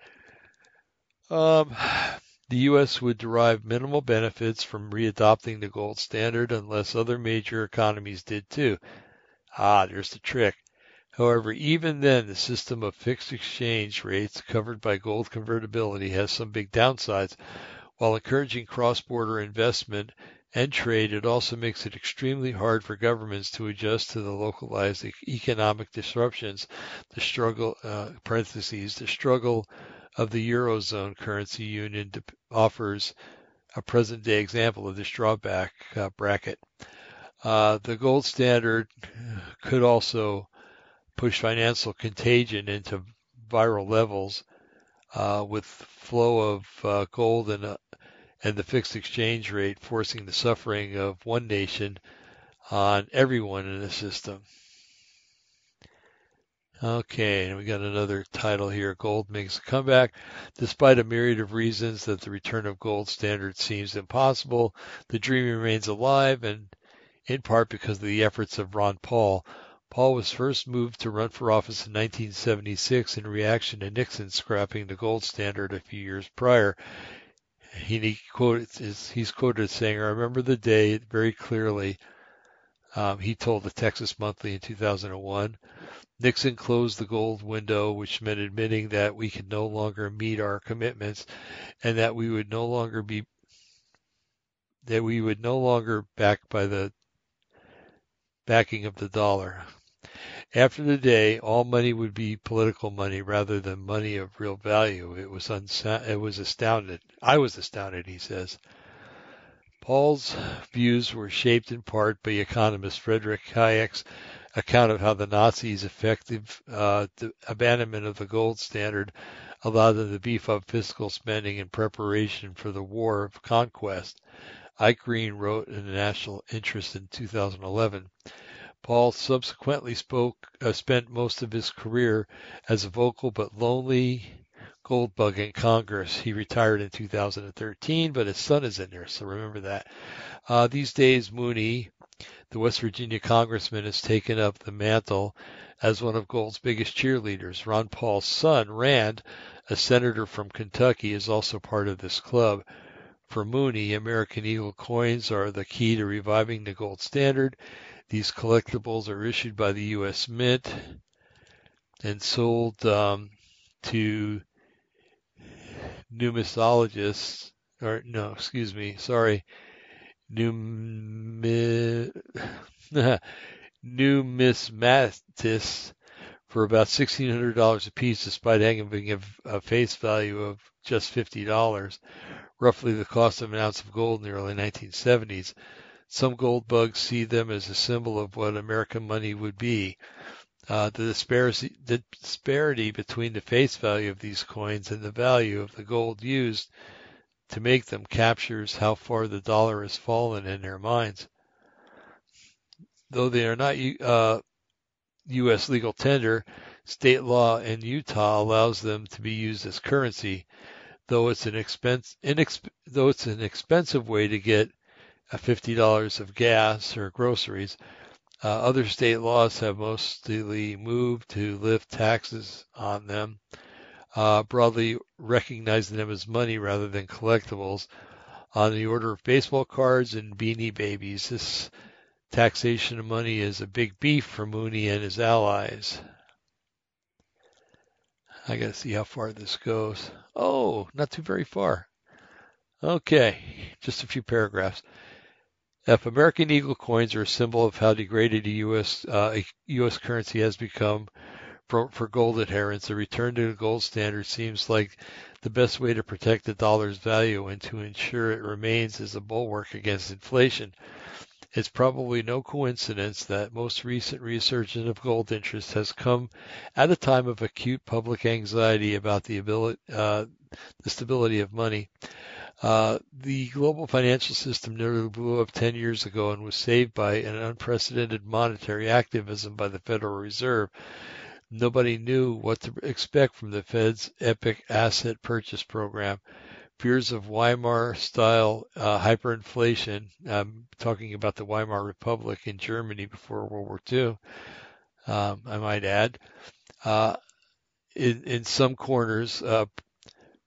Um, the U.S. would derive minimal benefits from readopting the gold standard unless other major economies did too. Ah, there's the trick. However, even then, the system of fixed exchange rates covered by gold convertibility has some big downsides while encouraging cross-border investment and trade, it also makes it extremely hard for governments to adjust to the localized economic disruptions. The struggle, uh, parentheses, the struggle of the Eurozone currency union offers a present day example of this drawback uh, bracket. Uh, the gold standard could also push financial contagion into viral levels uh, with flow of uh, gold and uh, and the fixed exchange rate forcing the suffering of one nation on everyone in the system. Okay, and we got another title here. Gold makes a comeback. Despite a myriad of reasons that the return of gold standard seems impossible, the dream remains alive, and in part because of the efforts of Ron Paul. Paul was first moved to run for office in 1976 in reaction to Nixon scrapping the gold standard a few years prior he quoted he's quoted saying, "I remember the day very clearly." Um, he told the Texas Monthly in 2001, Nixon closed the gold window, which meant admitting that we could no longer meet our commitments, and that we would no longer be that we would no longer back by the backing of the dollar. After the day, all money would be political money rather than money of real value. It was unsa- it was astounded. I was astounded, he says. Paul's views were shaped in part by economist Frederick Hayek's account of how the Nazis' effective uh, abandonment of the gold standard allowed them to beef up fiscal spending in preparation for the war of conquest. Eichengreen wrote in the National Interest in 2011. Paul subsequently spoke, uh, spent most of his career as a vocal but lonely gold bug in Congress. He retired in 2013, but his son is in there, so remember that. Uh, these days, Mooney, the West Virginia congressman, has taken up the mantle as one of Gold's biggest cheerleaders. Ron Paul's son, Rand, a senator from Kentucky, is also part of this club. For Mooney, American Eagle coins are the key to reviving the gold standard these collectibles are issued by the U.S. Mint and sold um, to numismologists, or no, excuse me, sorry, Numi, [laughs] numismatists for about $1,600 a piece, despite having a face value of just $50, roughly the cost of an ounce of gold in the early 1970s. Some gold bugs see them as a symbol of what American money would be. Uh, the, disparity, the disparity between the face value of these coins and the value of the gold used to make them captures how far the dollar has fallen in their minds. Though they are not uh, U.S. legal tender, state law in Utah allows them to be used as currency, though it's an expense, though it's an expensive way to get $50 of gas or groceries. Uh, other state laws have mostly moved to lift taxes on them, uh, broadly recognizing them as money rather than collectibles. On the order of baseball cards and beanie babies, this taxation of money is a big beef for Mooney and his allies. I gotta see how far this goes. Oh, not too very far. Okay, just a few paragraphs. If American Eagle coins are a symbol of how degraded a U.S. Uh, U.S. currency has become for, for gold adherents, a return to the gold standard seems like the best way to protect the dollar's value and to ensure it remains as a bulwark against inflation. It's probably no coincidence that most recent resurgence of gold interest has come at a time of acute public anxiety about the ability, uh, the stability of money. Uh, the global financial system nearly blew up 10 years ago and was saved by an unprecedented monetary activism by the Federal Reserve. Nobody knew what to expect from the Fed's epic asset purchase program. Fears of Weimar style uh, hyperinflation, I'm talking about the Weimar Republic in Germany before World War II, um, I might add, uh, in, in some corners, uh,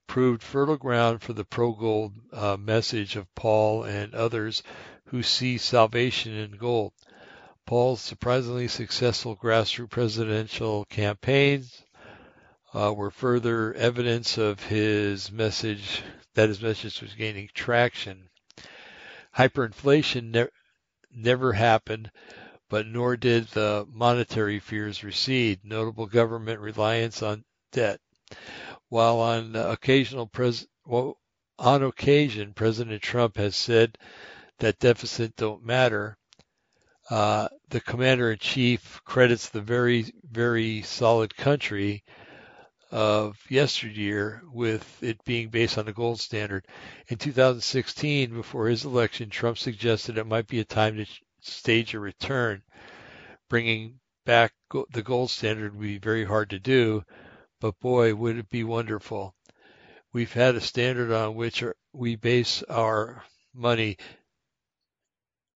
proved fertile ground for the pro-gold uh, message of Paul and others who see salvation in gold. Paul's surprisingly successful grassroots presidential campaigns uh, were further evidence of his message that his message was gaining traction. Hyperinflation ne- never happened, but nor did the monetary fears recede. Notable government reliance on debt. While on occasional pres- well, on occasion President Trump has said that deficit don't matter, uh, the commander in chief credits the very, very solid country of yesteryear with it being based on the gold standard. In 2016, before his election, Trump suggested it might be a time to stage a return. Bringing back the gold standard would be very hard to do, but boy, would it be wonderful. We've had a standard on which we base our money.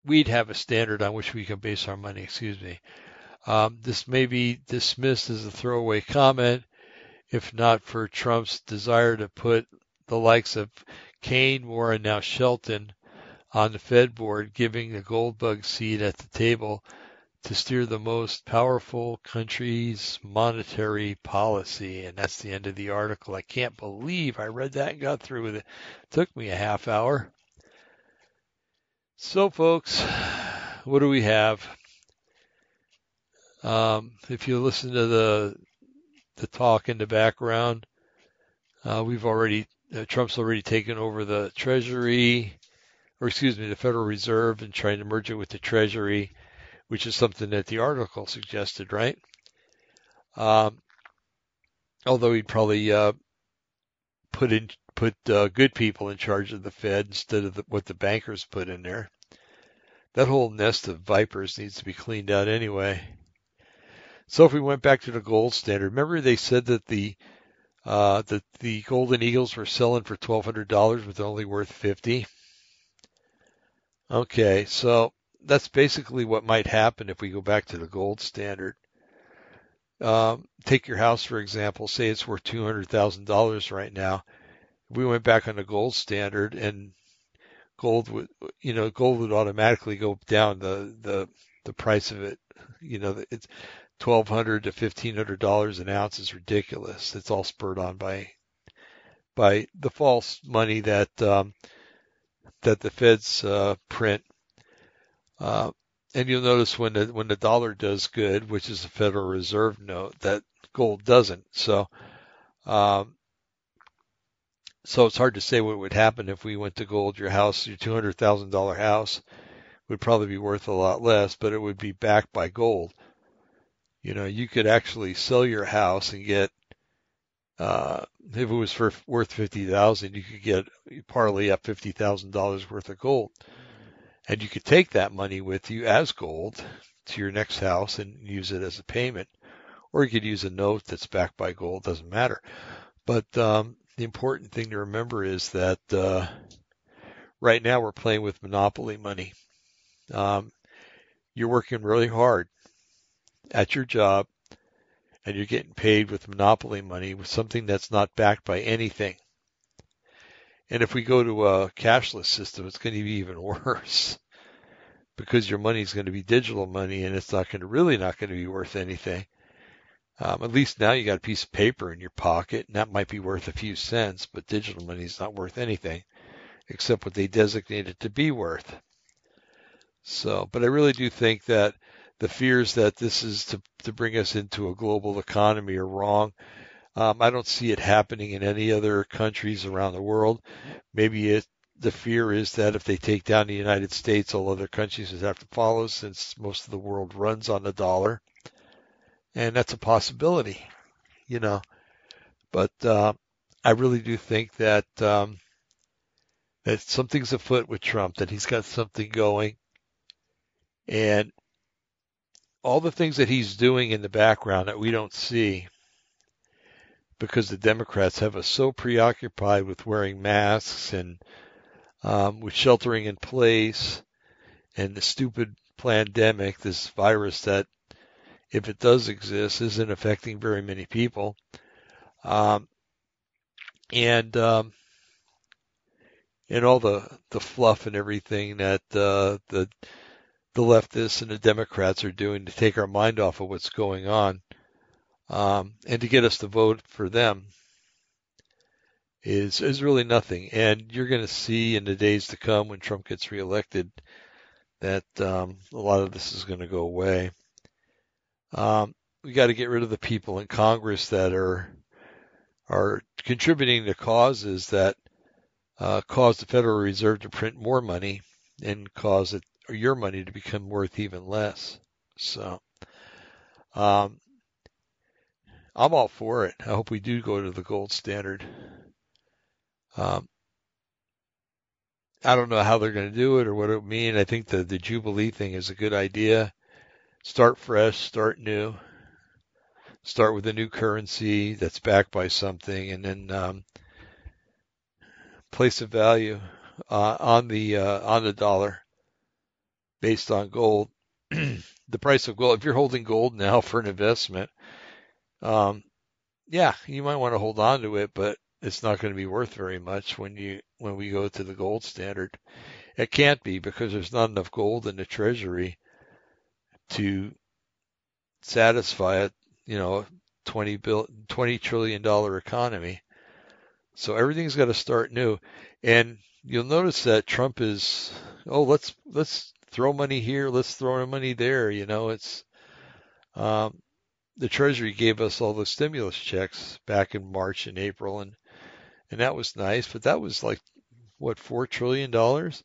We'd have a standard on which we can base our money, excuse me. Um, this may be dismissed as a throwaway comment, if not for Trump's desire to put the likes of Cain, Warren, now Shelton on the Fed board, giving the gold bug seat at the table to steer the most powerful country's monetary policy. And that's the end of the article. I can't believe I read that and got through with it. it took me a half hour. So, folks, what do we have? Um, if you listen to the the talk in the background, uh, we've already uh, Trump's already taken over the Treasury, or excuse me, the Federal Reserve, and trying to merge it with the Treasury which is something that the article suggested, right? Um, although he'd probably uh, put in put uh, good people in charge of the Fed instead of the, what the bankers put in there. That whole nest of vipers needs to be cleaned out anyway. So if we went back to the gold standard, remember they said that the uh, that the Golden Eagles were selling for twelve hundred dollars, but only worth fifty. Okay, so that's basically what might happen if we go back to the gold standard. Um, take your house for example. Say it's worth two hundred thousand dollars right now. If we went back on the gold standard and gold would, you know, gold would automatically go down the the the price of it. You know, it's twelve hundred to fifteen hundred dollars an ounce is ridiculous. It's all spurred on by by the false money that um, that the feds uh, print uh, and you'll notice when the when the dollar does good, which is a Federal Reserve note, that gold doesn't. So, um, so it's hard to say what would happen if we went to gold. Your house, your two hundred thousand dollar house, would probably be worth a lot less, but it would be backed by gold. You know, you could actually sell your house and get, uh, if it was for worth fifty thousand, you could get partly up fifty thousand dollars worth of gold, and you could take that money with you as gold to your next house and use it as a payment, or you could use a note that's backed by gold. Doesn't matter. But um, the important thing to remember is that uh, right now we're playing with monopoly money. Um, you're working really hard at your job and you're getting paid with monopoly money with something that's not backed by anything. And if we go to a cashless system, it's going to be even [laughs] worse because your money is going to be digital money and it's not going to really not going to be worth anything. Um, at least now you got a piece of paper in your pocket and that might be worth a few cents, but digital money is not worth anything except what they designate it to be worth. So, but I really do think that the fears that this is to, to bring us into a global economy are wrong. Um, I don't see it happening in any other countries around the world. Maybe it, the fear is that if they take down the United States, all other countries would have to follow since most of the world runs on the dollar. And that's a possibility, you know. But uh, I really do think that um, that something's afoot with Trump, that he's got something going. And all the things that he's doing in the background that we don't see because the Democrats have us so preoccupied with wearing masks and um, with sheltering in place and the stupid pandemic, this virus that, if it does exist, isn't affecting very many people. Um, and um, and all the the fluff and everything that uh, the the leftists and the Democrats are doing to take our mind off of what's going on um, and to get us to vote for them is is really nothing. And you're going to see in the days to come when Trump gets reelected that um, a lot of this is going to go away. Um, we got to get rid of the people in Congress that are are contributing to causes that uh, cause the Federal Reserve to print more money and cause it your money to become worth even less. So, um, I'm all for it. I hope we do go to the gold standard. Um, I don't know how they're going to do it or what it mean. I think the, the Jubilee thing is a good idea. Start fresh, start new. Start with a new currency that's backed by something, and then um, place a value uh, on the uh, on the dollar based on gold. [clears throat] the price of gold, if you're holding gold now for an investment, um, yeah, you might want to hold on to it, but it's not going to be worth very much when you when we go to the gold standard. It can't be because there's not enough gold in the treasury to satisfy it, you know, 20 bill 20 trillion dollar economy. So everything's got to start new. And you'll notice that Trump is oh, let's let's throw money here, let's throw money there. You know, it's um, the Treasury gave us all the stimulus checks back in March and April, and and that was nice. But that was like what four trillion dollars.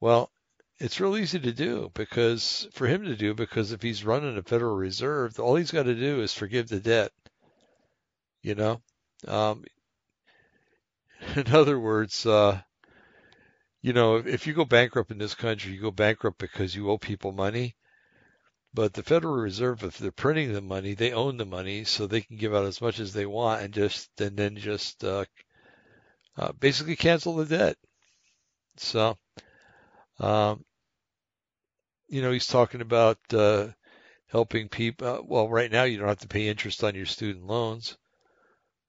Well, it's real easy to do because for him to do because if he's running a Federal Reserve, all he's got to do is forgive the debt. You know, um, [laughs] in other words, uh, you know, if you go bankrupt in this country, you go bankrupt because you owe people money. But the Federal Reserve, if they're printing the money, they own the money, so they can give out as much as they want and just and then just uh, uh, basically cancel the debt. So, um, you know, he's talking about uh, helping people. Uh, well, right now you don't have to pay interest on your student loans,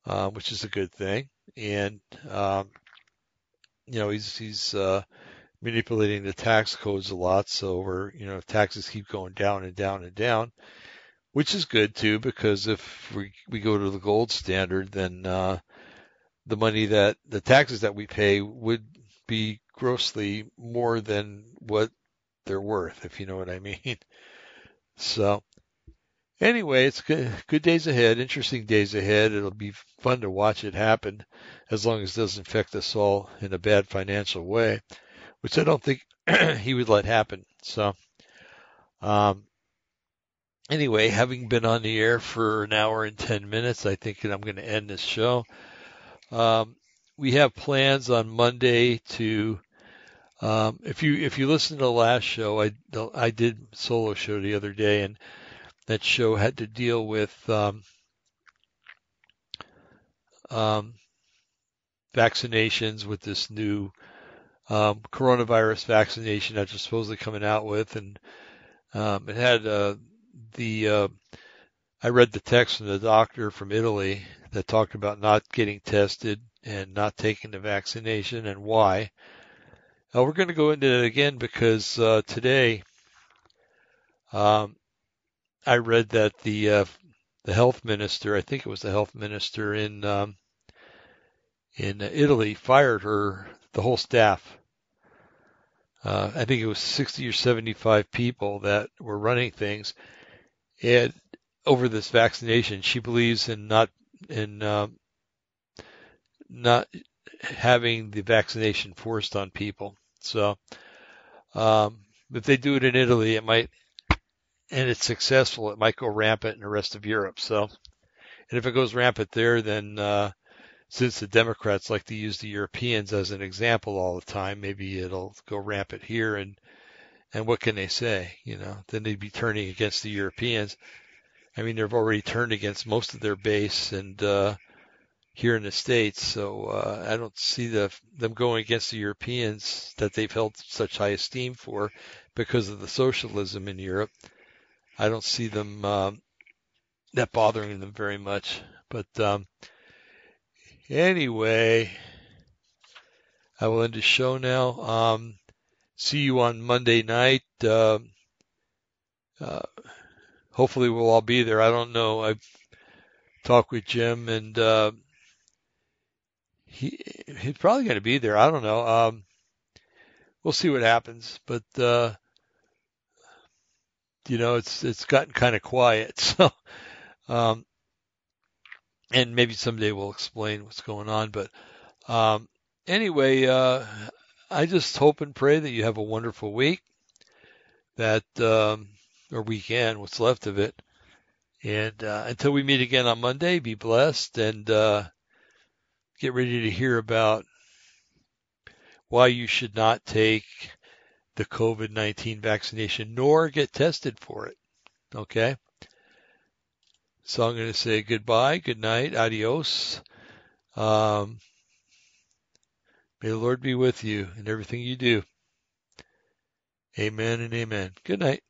uh, which is a good thing, and um, you know, he's he's uh, manipulating the tax codes a lot, so we're you know taxes keep going down and down and down, which is good too because if we we go to the gold standard, then uh, the money that the taxes that we pay would be grossly more than what they're worth, if you know what I mean. [laughs] So anyway, it's good, good days ahead, interesting days ahead. It'll be fun to watch it happen as long as it doesn't affect us all in a bad financial way, which I don't think [clears throat] he would let happen. So, um, anyway, having been on the air for an hour and 10 minutes, I think I'm going to end this show. Um, we have plans on Monday to, um, if you, if you listen to the last show, I, I did solo show the other day and that show had to deal with, um, um, vaccinations with this new, um, coronavirus vaccination that they're supposedly coming out with. And, um, it had, uh, the, uh, I read the text from the doctor from Italy that talked about not getting tested and not taking the vaccination and why. Now we're going to go into it again because uh, today um, I read that the uh, the health minister, I think it was the health minister in um, in Italy, fired her the whole staff. Uh, I think it was 60 or 75 people that were running things, and over this vaccination, she believes in not in um, not having the vaccination forced on people. So um, if they do it in Italy, it might, and it's successful, it might go rampant in the rest of Europe. So, and if it goes rampant there, then uh, since the Democrats like to use the Europeans as an example all the time, maybe it'll go rampant here. And and what can they say? You know, then they'd be turning against the Europeans. I mean, they've already turned against most of their base, and uh, here in the states. So uh, I don't see the, them going against the Europeans that they've held such high esteem for because of the socialism in Europe. I don't see them um, that bothering them very much. But um, anyway, I will end the show now. Um, see you on Monday night. Uh, uh, hopefully we'll all be there. I don't know. I've talked with Jim and uh, he he's probably going to be there. I don't know. Um, we'll see what happens, but uh, you know, it's it's gotten kind of quiet. [laughs] So, um, and maybe someday we'll explain what's going on. But um, anyway, uh, I just hope and pray that you have a wonderful week, that um, or weekend, what's left of it. And uh, until we meet again on Monday, be blessed and uh, get ready to hear about why you should not take the COVID 19 vaccination nor get tested for it. Okay? So I'm going to say goodbye, good night, adios. Um, may the Lord be with you in everything you do. Amen and amen. Good night.